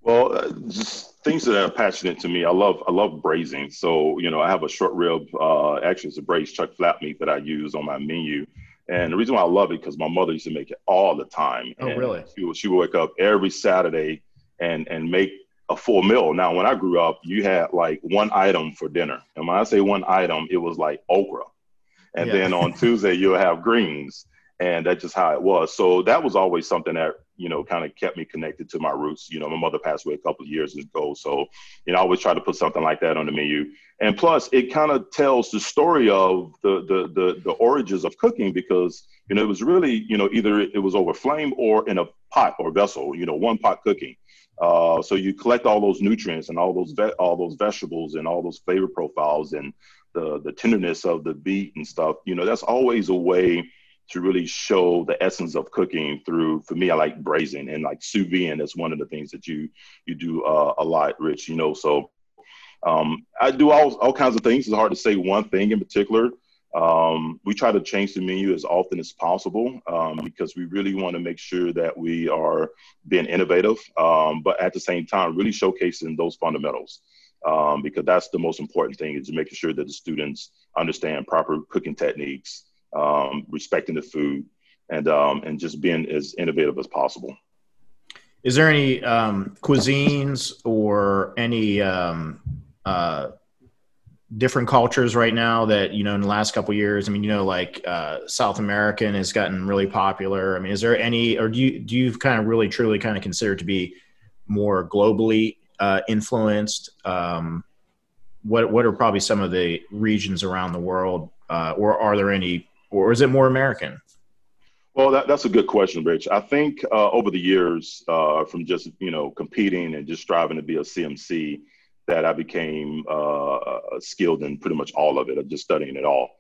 Speaker 4: well uh, just things that are passionate to me i love i love braising so you know i have a short rib uh, actually it's a braised chuck flap meat that i use on my menu and the reason why i love it because my mother used to make it all the time
Speaker 3: oh
Speaker 4: and
Speaker 3: really
Speaker 4: she would, she would wake up every saturday and and make a full meal. Now, when I grew up, you had like one item for dinner. And when I say one item, it was like okra. And yeah. then on Tuesday, you'll have greens. And that's just how it was. So that was always something that, you know, kind of kept me connected to my roots. You know, my mother passed away a couple of years ago. So, you know, I always try to put something like that on the menu. And plus, it kind of tells the story of the, the, the, the origins of cooking because, you know, it was really, you know, either it was over flame or in a pot or vessel, you know, one pot cooking. Uh, so you collect all those nutrients and all those ve- all those vegetables and all those flavor profiles and the the tenderness of the beet and stuff. You know, that's always a way to really show the essence of cooking through. For me, I like braising and like sous vide. That's one of the things that you you do uh, a lot, Rich. You know, so um, I do all all kinds of things. It's hard to say one thing in particular. Um, we try to change the menu as often as possible um, because we really want to make sure that we are being innovative, um, but at the same time, really showcasing those fundamentals um, because that's the most important thing is making sure that the students understand proper cooking techniques, um, respecting the food, and um, and just being as innovative as possible.
Speaker 3: Is there any cuisines or any uh, different cultures right now that you know in the last couple years i mean you know like uh, south american has gotten really popular i mean is there any or do you do you kind of really truly kind of consider to be more globally uh, influenced um, what what are probably some of the regions around the world uh, or are there any or is it more american
Speaker 4: well, that, that's a good question, Rich. I think uh, over the years, uh, from just you know competing and just striving to be a CMC, that I became uh, skilled in pretty much all of it, of just studying it all.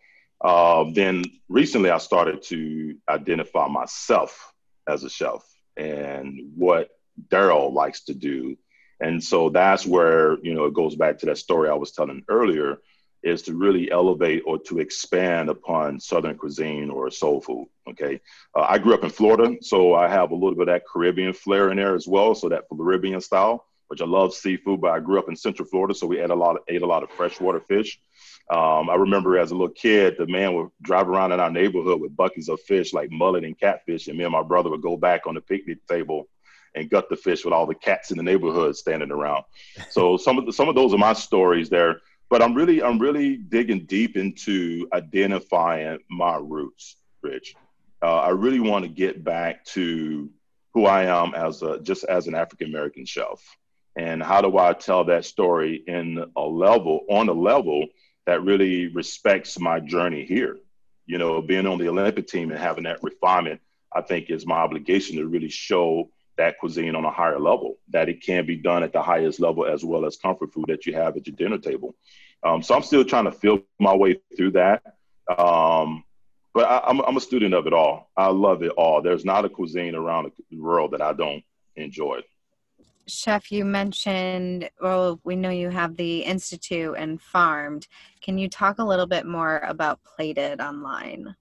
Speaker 4: Uh, then recently, I started to identify myself as a chef and what Daryl likes to do. And so that's where, you know, it goes back to that story I was telling earlier is to really elevate or to expand upon Southern cuisine or soul food. Okay. Uh, I grew up in Florida, so I have a little bit of that Caribbean flair in there as well. So that Caribbean style which I love seafood, but I grew up in Central Florida, so we ate a lot of, ate a lot of freshwater fish. Um, I remember as a little kid, the man would drive around in our neighborhood with buckets of fish like mullet and catfish, and me and my brother would go back on the picnic table and gut the fish with all the cats in the neighborhood standing around. So some of the, some of those are my stories there. But I'm really I'm really digging deep into identifying my roots, Rich. Uh, I really want to get back to who I am as a just as an African American chef, and how do I tell that story in a level on a level that really respects my journey here. You know, being on the Olympic team and having that refinement, I think is my obligation to really show that cuisine on a higher level, that it can be done at the highest level as well as comfort food that you have at your dinner table. Um, so I'm still trying to feel my way through that. Um, but I, am a student of it all. I love it all. There's not a cuisine around the world that I don't enjoy.
Speaker 6: Chef, you mentioned, well, we know you have the Institute and Farmed. Can you talk a little bit more about Plated Online?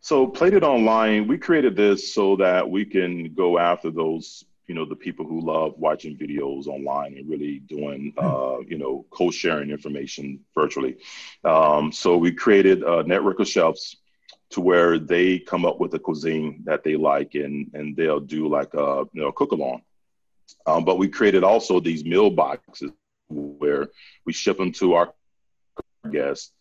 Speaker 4: So, Plated Online, we created this so that we can go after those, you know, the people who love watching videos online and really doing, hmm. uh, you know, co sharing information virtually. Um, so, we created a network of chefs to where they come up with a cuisine that they like and, and they'll do like a, you know, cook along um, but we created also these meal boxes where we ship them to our guests.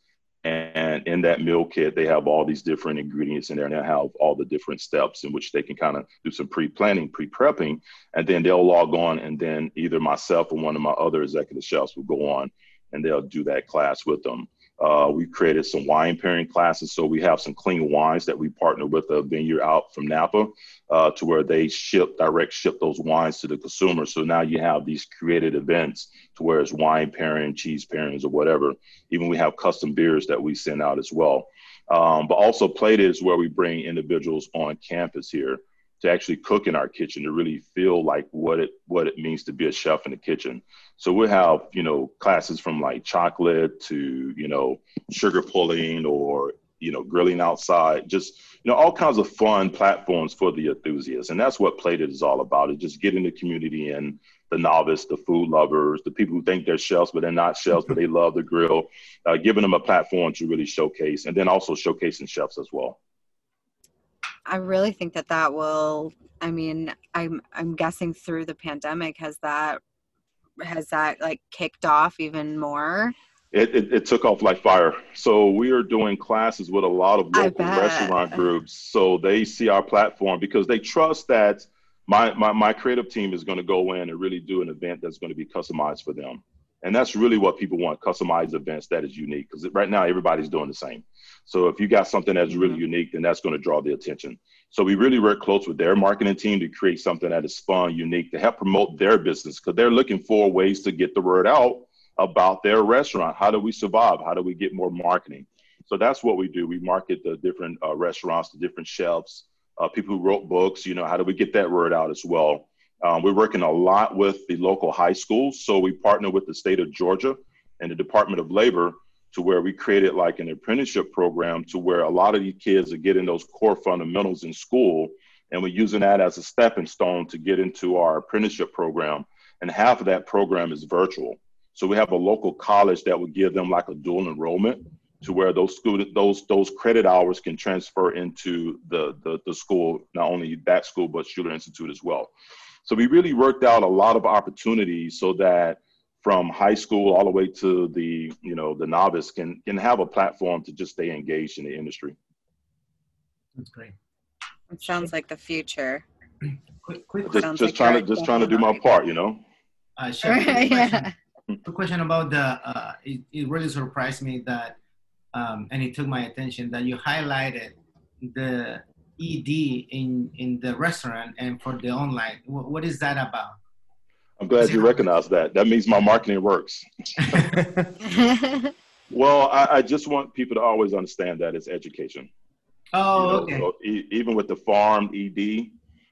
Speaker 4: And in that meal kit, they have all these different ingredients in there, and they have all the different steps in which they can kind of do some pre-planning, pre-prepping, and then they'll log on, and then either myself or one of my other executive chefs will go on, and they'll do that class with them. Uh, we created some wine pairing classes. So we have some clean wines that we partner with a vineyard out from Napa uh, to where they ship, direct ship those wines to the consumer. So now you have these created events to where it's wine pairing, cheese pairings, or whatever. Even we have custom beers that we send out as well. Um, but also plated is where we bring individuals on campus here to actually cook in our kitchen to really feel like what it what it means to be a chef in the kitchen. So we'll have you know classes from like chocolate to you know sugar pulling or you know grilling outside, just you know all kinds of fun platforms for the enthusiasts, and that's what Plated is all about. Is just getting the community in. The novice, the food lovers, the people who think they're chefs but they're not chefs, but they love the grill, uh, giving them a platform to really showcase, and then also showcasing chefs as well.
Speaker 6: I really think that that will. I mean, I'm I'm guessing through the pandemic has that has that like kicked off even more.
Speaker 4: It, it, it, took off like fire. So we are doing classes with a lot of local restaurant groups. So they see our platform because they trust that my, my, my creative team is going to go in and really do an event that's going to be customized for them. And that's really what people want customized events that is unique because right now everybody's doing the same. So if you got something that's really mm-hmm. unique, then that's going to draw the attention. So we really work close with their marketing team to create something that is fun, unique, to help promote their business because they're looking for ways to get the word out about their restaurant. How do we survive? How do we get more marketing? So that's what we do. We market the different uh, restaurants, the different chefs, uh, people who wrote books. You know, how do we get that word out as well? Um, we're working a lot with the local high schools. So we partner with the state of Georgia and the Department of Labor to where we created like an apprenticeship program to where a lot of these kids are getting those core fundamentals in school. And we're using that as a stepping stone to get into our apprenticeship program. And half of that program is virtual. So we have a local college that would give them like a dual enrollment to where those student those those credit hours can transfer into the, the the school not only that school but Shular Institute as well so we really worked out a lot of opportunities so that from high school all the way to the you know the novice can can have a platform to just stay engaged in the industry.
Speaker 5: That's great.
Speaker 6: It sounds like the future.
Speaker 4: Quick, quick just, just like trying to just trying to do my part you know?
Speaker 5: Uh, Chef, <laughs> yeah. quick question about the uh, it, it really surprised me that um, and it took my attention that you highlighted the ed in in the restaurant and for the online what, what is that about
Speaker 4: I'm glad you recognize that. That means my marketing works. <laughs> <laughs> well, I, I, just want people to always understand that it's education.
Speaker 5: Oh, you know, okay. So
Speaker 4: e- even with the farm ED,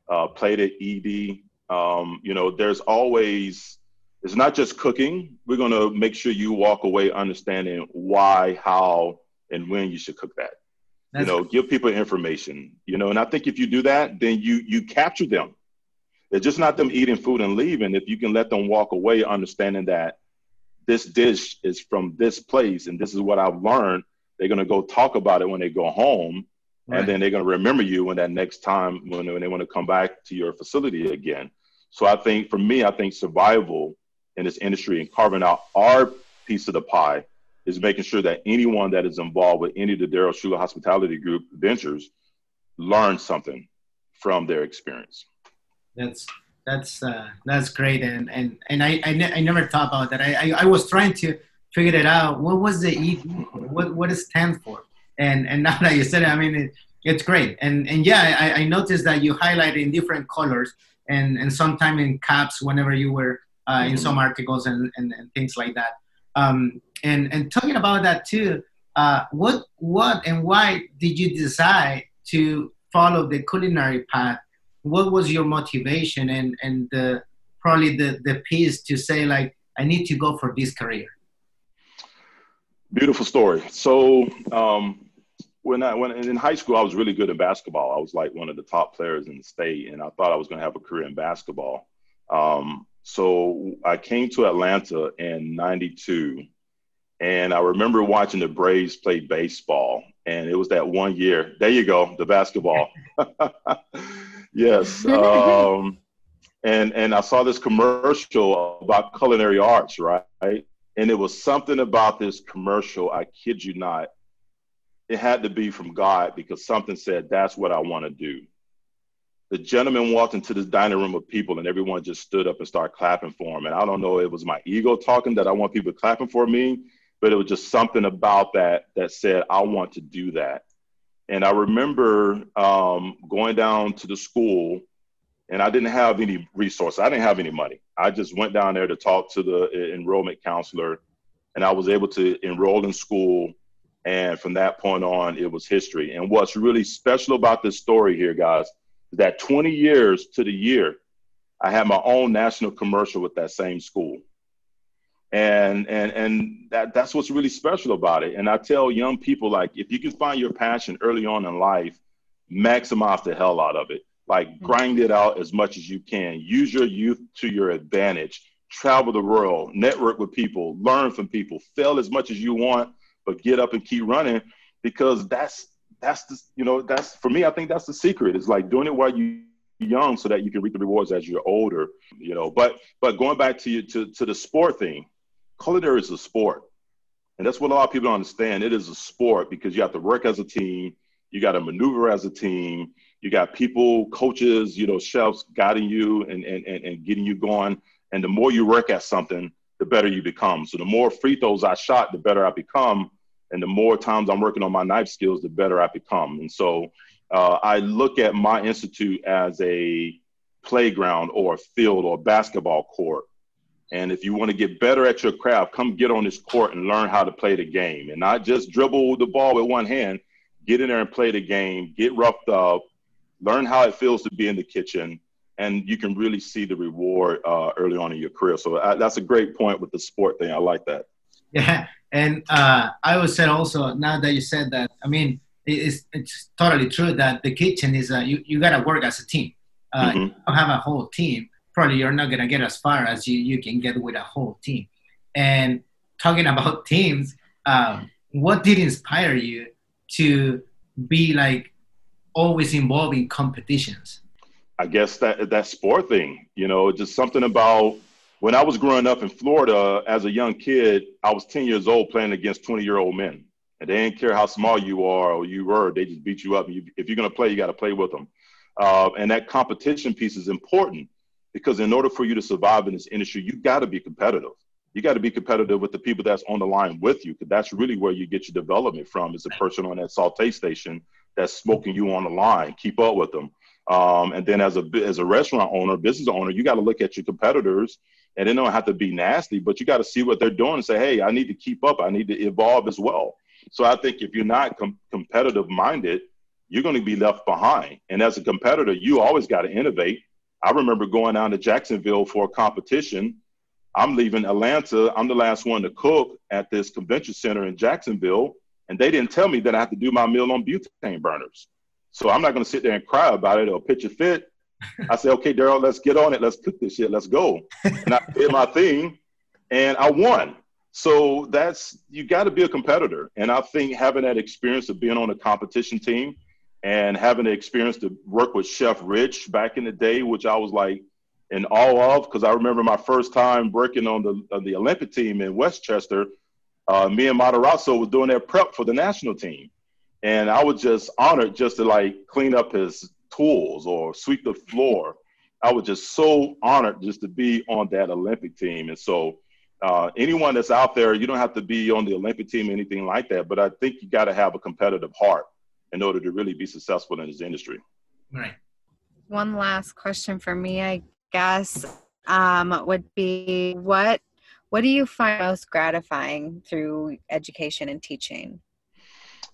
Speaker 4: uh, plated ED, um, you know, there's always, it's not just cooking. We're going to make sure you walk away understanding why, how, and when you should cook that. That's you know, cool. give people information, you know, and I think if you do that, then you, you capture them It's just not them eating food and leaving. If you can let them walk away understanding that this dish is from this place and this is what I've learned, they're going to go talk about it when they go home. Right. And then they're going to remember you when that next time when, when they want to come back to your facility again. So I think for me, I think survival in this industry and carving out our piece of the pie is making sure that anyone that is involved with any of the Daryl Shular Hospitality Group ventures learn something from their experience.
Speaker 5: That's that's uh, that's great, and and and I I, ne- I never thought about that. I, I, I was trying to figure it out. What was the E? What what it stand for? And and <laughs> now that you said it, I mean it, it's great. And and yeah, I, I noticed that you highlighted in different colors and and sometimes in caps whenever you were uh, in some articles and, and, and things like that. Um, and and talking about that too, uh, what what and why did you decide to follow the culinary path? What was your motivation and and the, probably the the piece to say like I need to go for this career?
Speaker 4: Beautiful story. So um, when I when in high school, I was really good at basketball. I was like one of the top players in the state, and I thought I was going to have a career in basketball. Um, so I came to Atlanta in '92, and I remember watching the Braves play baseball, and it was that one year. There you go, the basketball. <laughs> yes. Um, and and I saw this commercial about culinary arts, right? And it was something about this commercial. I kid you not it had to be from God because something said, that's what I want to do. The gentleman walked into this dining room of people and everyone just stood up and started clapping for him. And I don't know, it was my ego talking that I want people clapping for me, but it was just something about that that said, I want to do that. And I remember um, going down to the school and I didn't have any resources. I didn't have any money. I just went down there to talk to the enrollment counselor and I was able to enroll in school and from that point on, it was history. And what's really special about this story here, guys, that 20 years to the year, I had my own national commercial with that same school. And and and that that's what's really special about it. And I tell young people like if you can find your passion early on in life, maximize the hell out of it. Like mm-hmm. grind it out as much as you can. Use your youth to your advantage. Travel the world, network with people, learn from people, fail as much as you want but get up and keep running because that's that's the you know that's for me i think that's the secret. It's like doing it while you're young so that you can reap the rewards as you're older you know. But but going back to you to, to the sport thing culinary is a sport. And that's what a lot of people don't understand. It is a sport because you have to work as a team you got to maneuver as a team you got people coaches you know chefs guiding you and, and, and, and getting you going. And the more you work at something the better you become. So the more free throws i shot the better i become and the more times I'm working on my knife skills, the better I become. And so uh, I look at my institute as a playground or a field or a basketball court. And if you want to get better at your craft, come get on this court and learn how to play the game and not just dribble the ball with one hand. Get in there and play the game, get roughed up, learn how it feels to be in the kitchen, and you can really see the reward uh, early on in your career. So uh, that's a great point with the sport thing. I like that.
Speaker 5: Yeah, and uh, I would say also now that you said that, I mean, it's, it's totally true that the kitchen is a, you, you got to work as a team. Uh, mm-hmm. you have a whole team, probably you're not going to get as far as you, you can get with a whole team. And talking about <laughs> teams, um, what did inspire you to be like always involved in competitions?
Speaker 4: I guess that that sport thing, you know, just something about when I was growing up in Florida as a young kid, I was 10 years old playing against 20 year old men. And they didn't care how small you are or you were, they just beat you up. You, if you're going to play, you got to play with them. Uh, and that competition piece is important because in order for you to survive in this industry, you got to be competitive. You got to be competitive with the people that's on the line with you because that's really where you get your development from is the person on that saute station that's smoking you on the line. Keep up with them. Um, and then as a as a restaurant owner, business owner, you got to look at your competitors and they don't have to be nasty, but you got to see what they're doing and say, hey, I need to keep up. I need to evolve as well. So I think if you're not com- competitive minded, you're going to be left behind. And as a competitor, you always got to innovate. I remember going down to Jacksonville for a competition. I'm leaving Atlanta. I'm the last one to cook at this convention center in Jacksonville. And they didn't tell me that I have to do my meal on butane burners. So I'm not going to sit there and cry about it or pitch a fit. I said, okay, Daryl, let's get on it. Let's cook this shit. Let's go. And I did my thing and I won. So that's, you got to be a competitor. And I think having that experience of being on a competition team and having the experience to work with Chef Rich back in the day, which I was like in awe of, because I remember my first time working on the, on the Olympic team in Westchester. Uh, me and Matarazzo was doing their prep for the national team. And I was just honored just to like clean up his tools or sweep the floor. I was just so honored just to be on that Olympic team. And so, uh, anyone that's out there, you don't have to be on the Olympic team or anything like that, but I think you got to have a competitive heart in order to really be successful in this industry.
Speaker 5: Right.
Speaker 6: One last question for me, I guess, um, would be what what do you find most gratifying through education and teaching?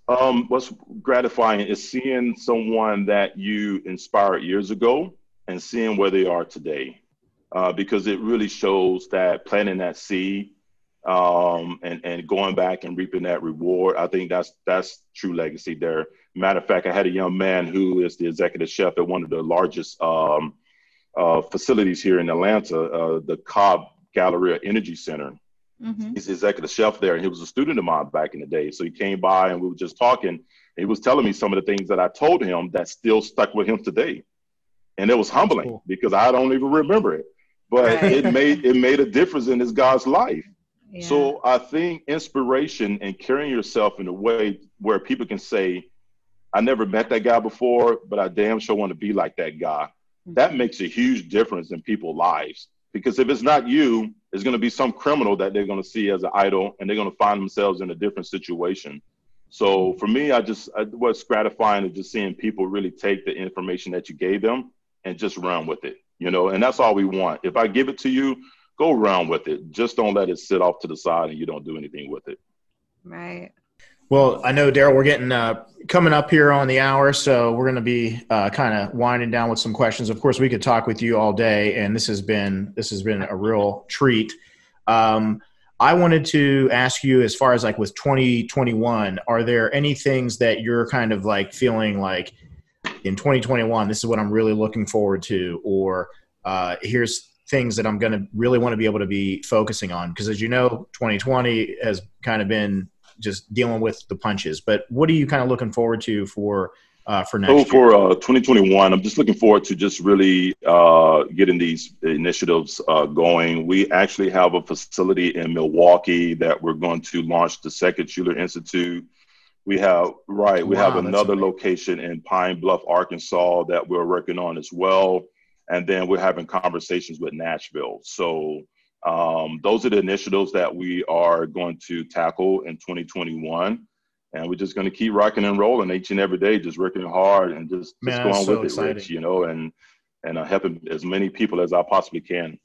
Speaker 4: Um, what's gratifying is seeing someone that you inspired years ago and seeing where they are today, uh, because it really shows that planting that seed um, and and going back and reaping that reward. I think that's that's true legacy there. Matter of fact, I had a young man who is the executive chef at one of the largest um, uh, facilities here in Atlanta, uh, the Cobb Galleria Energy Center Mm-hmm. He's the executive chef there, and he was a student of mine back in the day. So he came by, and we were just talking. he was telling me some of the things that I told him that still stuck with him today, and it was humbling cool. because I don't even remember it, but right. it made it made a difference in this guy's life. Yeah. So I think inspiration and carrying yourself in a way where people can say, "I never met that guy before, but I damn sure want to be like that guy." Mm-hmm. That makes a huge difference in people's lives because if it's not you, it's going to be some criminal that they're going to see as an idol, and they're going to find themselves in a different situation. So for me, I just I, what's gratifying is just seeing people really take the information that you gave them and just run with it. You know, and that's all we want. If I give it to you, go run with it. Just don't let it sit off to the side and you don't do anything with it.
Speaker 6: Right.
Speaker 3: Well, I know Daryl, we're getting uh, coming up here on the hour, so we're going to be uh, kind of winding down with some questions. Of course, we could talk with you all day, and this has been this has been a real treat. Um, I wanted to ask you, as far as like with 2021, are there any things that you're kind of like feeling like in 2021, this is what I'm really looking forward to, or uh, here's things that I'm going to really want to be able to be focusing on? Because as you know, 2020 has kind of been just dealing with the punches. But what are you kind of looking forward to for uh, for next
Speaker 4: so for uh, 2021, I'm just looking forward to just really uh, getting these initiatives uh, going. We actually have a facility in Milwaukee that we're going to launch the second Shular Institute. We have right. We wow, have another location in Pine Bluff, Arkansas, that we're working on as well, and then we're having conversations with Nashville. So um, those are the initiatives that we are going to tackle in 2021. And we're just going to keep rocking and rolling each and every day, just working hard and just, Man, just going so with exciting. it, Rich, you know, and, and uh, helping as many people as I possibly can.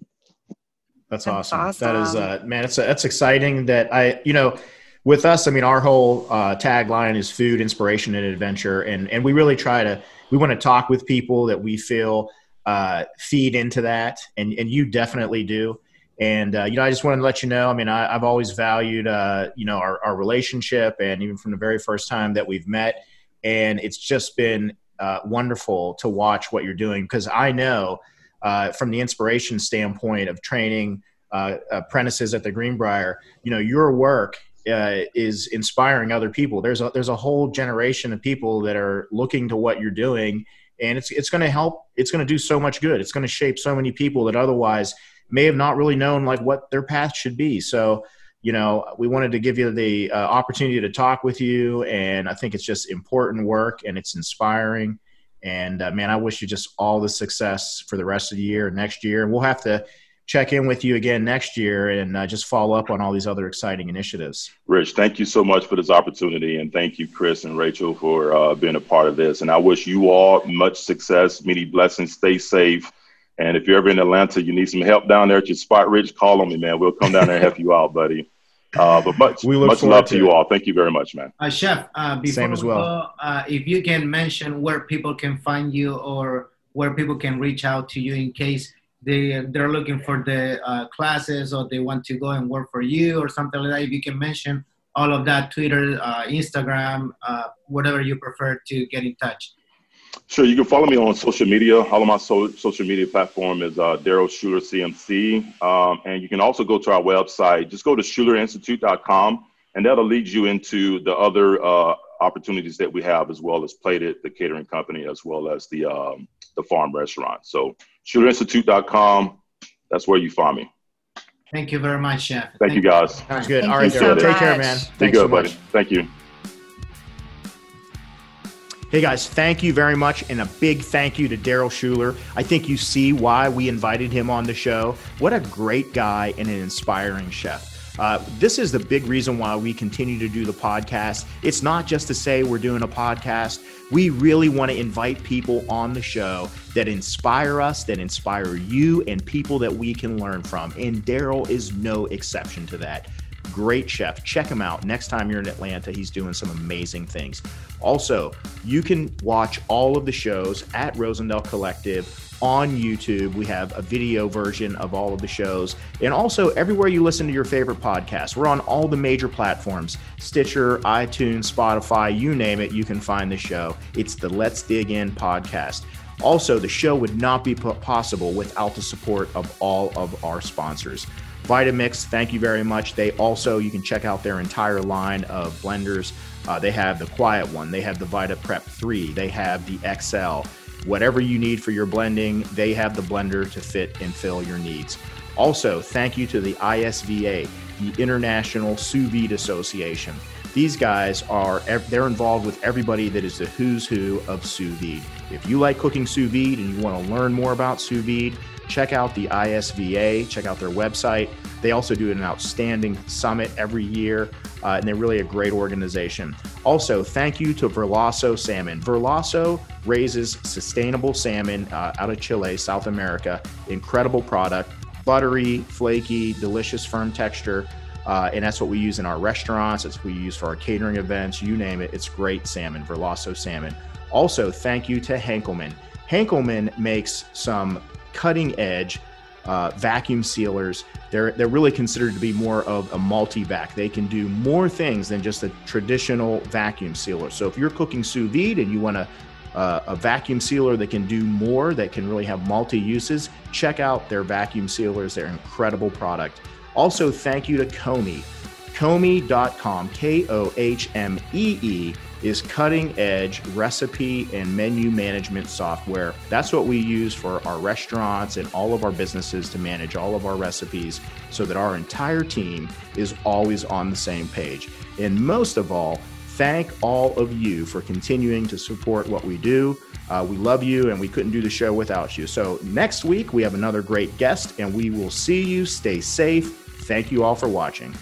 Speaker 3: That's, that's awesome. awesome. That is, uh, man, it's, that's exciting that I, you know, with us, I mean, our whole uh, tagline is food, inspiration, and adventure. And, and we really try to, we want to talk with people that we feel uh, feed into that. And, and you definitely do. And uh, you know, I just wanted to let you know. I mean, I, have always valued uh, you know our, our, relationship, and even from the very first time that we've met, and it's just been uh, wonderful to watch what you're doing because I know uh, from the inspiration standpoint of training uh, apprentices at the Greenbrier, you know, your work uh, is inspiring other people. There's a there's a whole generation of people that are looking to what you're doing, and it's it's going to help. It's going to do so much good. It's going to shape so many people that otherwise may have not really known like what their path should be. So, you know, we wanted to give you the uh, opportunity to talk with you, and I think it's just important work and it's inspiring. And uh, man, I wish you just all the success for the rest of the year, next year, and we'll have to check in with you again next year and uh, just follow up on all these other exciting initiatives.
Speaker 4: Rich, thank you so much for this opportunity, and thank you, Chris and Rachel, for uh, being a part of this. And I wish you all much success, many blessings. Stay safe and if you're ever in Atlanta, you need some help down there at your spot, Rich, call on me, man. We'll come down there and help you out, buddy. Uh, but much, we much love to, you all. Thank you very much, man.
Speaker 5: Uh, Chef, uh, before Same as well. Go, uh, if you can mention where people can find you or where people can reach out to you in case they they're looking for the uh, classes or they want to go and work for you or something like that. If you can mention all of that, Twitter, uh, Instagram, uh, whatever you prefer to get in touch.
Speaker 4: Sure, you can follow me on social media. All of my so- social media platform is uh, Daryl Shular CMC. Um, and you can also go to our website. Just go to shularinstitute.com, and that'll lead you into the other uh, opportunities that we have, as well as Plated, the catering company, as well as the um, the farm restaurant. So shularinstitute.com, that's where you find me.
Speaker 5: Thank you very much, Chef.
Speaker 4: Thank, Thank you, guys.
Speaker 3: Sounds good.
Speaker 6: Thank
Speaker 3: All right, Daryl.
Speaker 6: so
Speaker 3: Take care,
Speaker 6: much.
Speaker 3: man.
Speaker 4: Be
Speaker 3: Thanks
Speaker 4: good,
Speaker 3: so
Speaker 4: buddy. Thank you.
Speaker 3: Hey guys, thank you very much, and a big thank you to Daryl Shular. I think you see why we invited him on the show. What a great guy and an inspiring chef. Uh, this is the big reason why we continue to do the podcast. It's not just to say we're doing a podcast. We really want to invite people on the show that inspire us, that inspire you, and people that we can learn from. And Daryl is no exception to that great chef. Check him out. Next time you're in Atlanta, he's doing some amazing things. Also, you can watch all of the shows at Rosendale Collective on YouTube. We have a video version of all of the shows. And also, everywhere you listen to your favorite podcast, we're on all the major platforms Stitcher, iTunes, Spotify, you name it, you can find the show. It's the Let's Dig In podcast. Also, the show would not be possible without the support of all of our sponsors. Vitamix, thank you very much. They also, you can check out their entire line of blenders. Uh, they have the Quiet One, they have the Vita Prep 3, they have the XL. Whatever you need for your blending, they have the blender to fit and fill your needs. Also, thank you to the ISVA, the International Sous Vide Association. These guys are they're involved with everybody that is the who's who of sous vide. If you like cooking sous vide and you want to learn more about sous vide, check out the ISVA, check out their website. They also do an outstanding summit every year, uh, and they're really a great organization. Also, thank you to Verlasso Salmon. Verlasso raises sustainable salmon uh, out of Chile, South America. Incredible product, buttery, flaky, delicious, firm texture. Uh, and that's what we use in our restaurants. It's what we use for our catering events. You name it. It's great salmon, Verlasso salmon. Also, thank you to Henkelman. Henkelman makes some cutting edge uh, vacuum sealers. They're they're really considered to be more of a multi-vac. They can do more things than just a traditional vacuum sealer. So if you're cooking sous vide and you want a uh, a vacuum sealer that can do more, that can really have multi uses, check out their vacuum sealers. They're an incredible product. Also, thank you to Kohmee. Kohmee.com, K O H M E E, is cutting edge recipe and menu management software. That's what we use for our restaurants and all of our businesses to manage all of our recipes so that our entire team is always on the same page. And most of all, thank all of you for continuing to support what we do. Uh, we love you and we couldn't do the show without you. So, next week we have another great guest and we will see you. Stay safe. Thank you all for watching.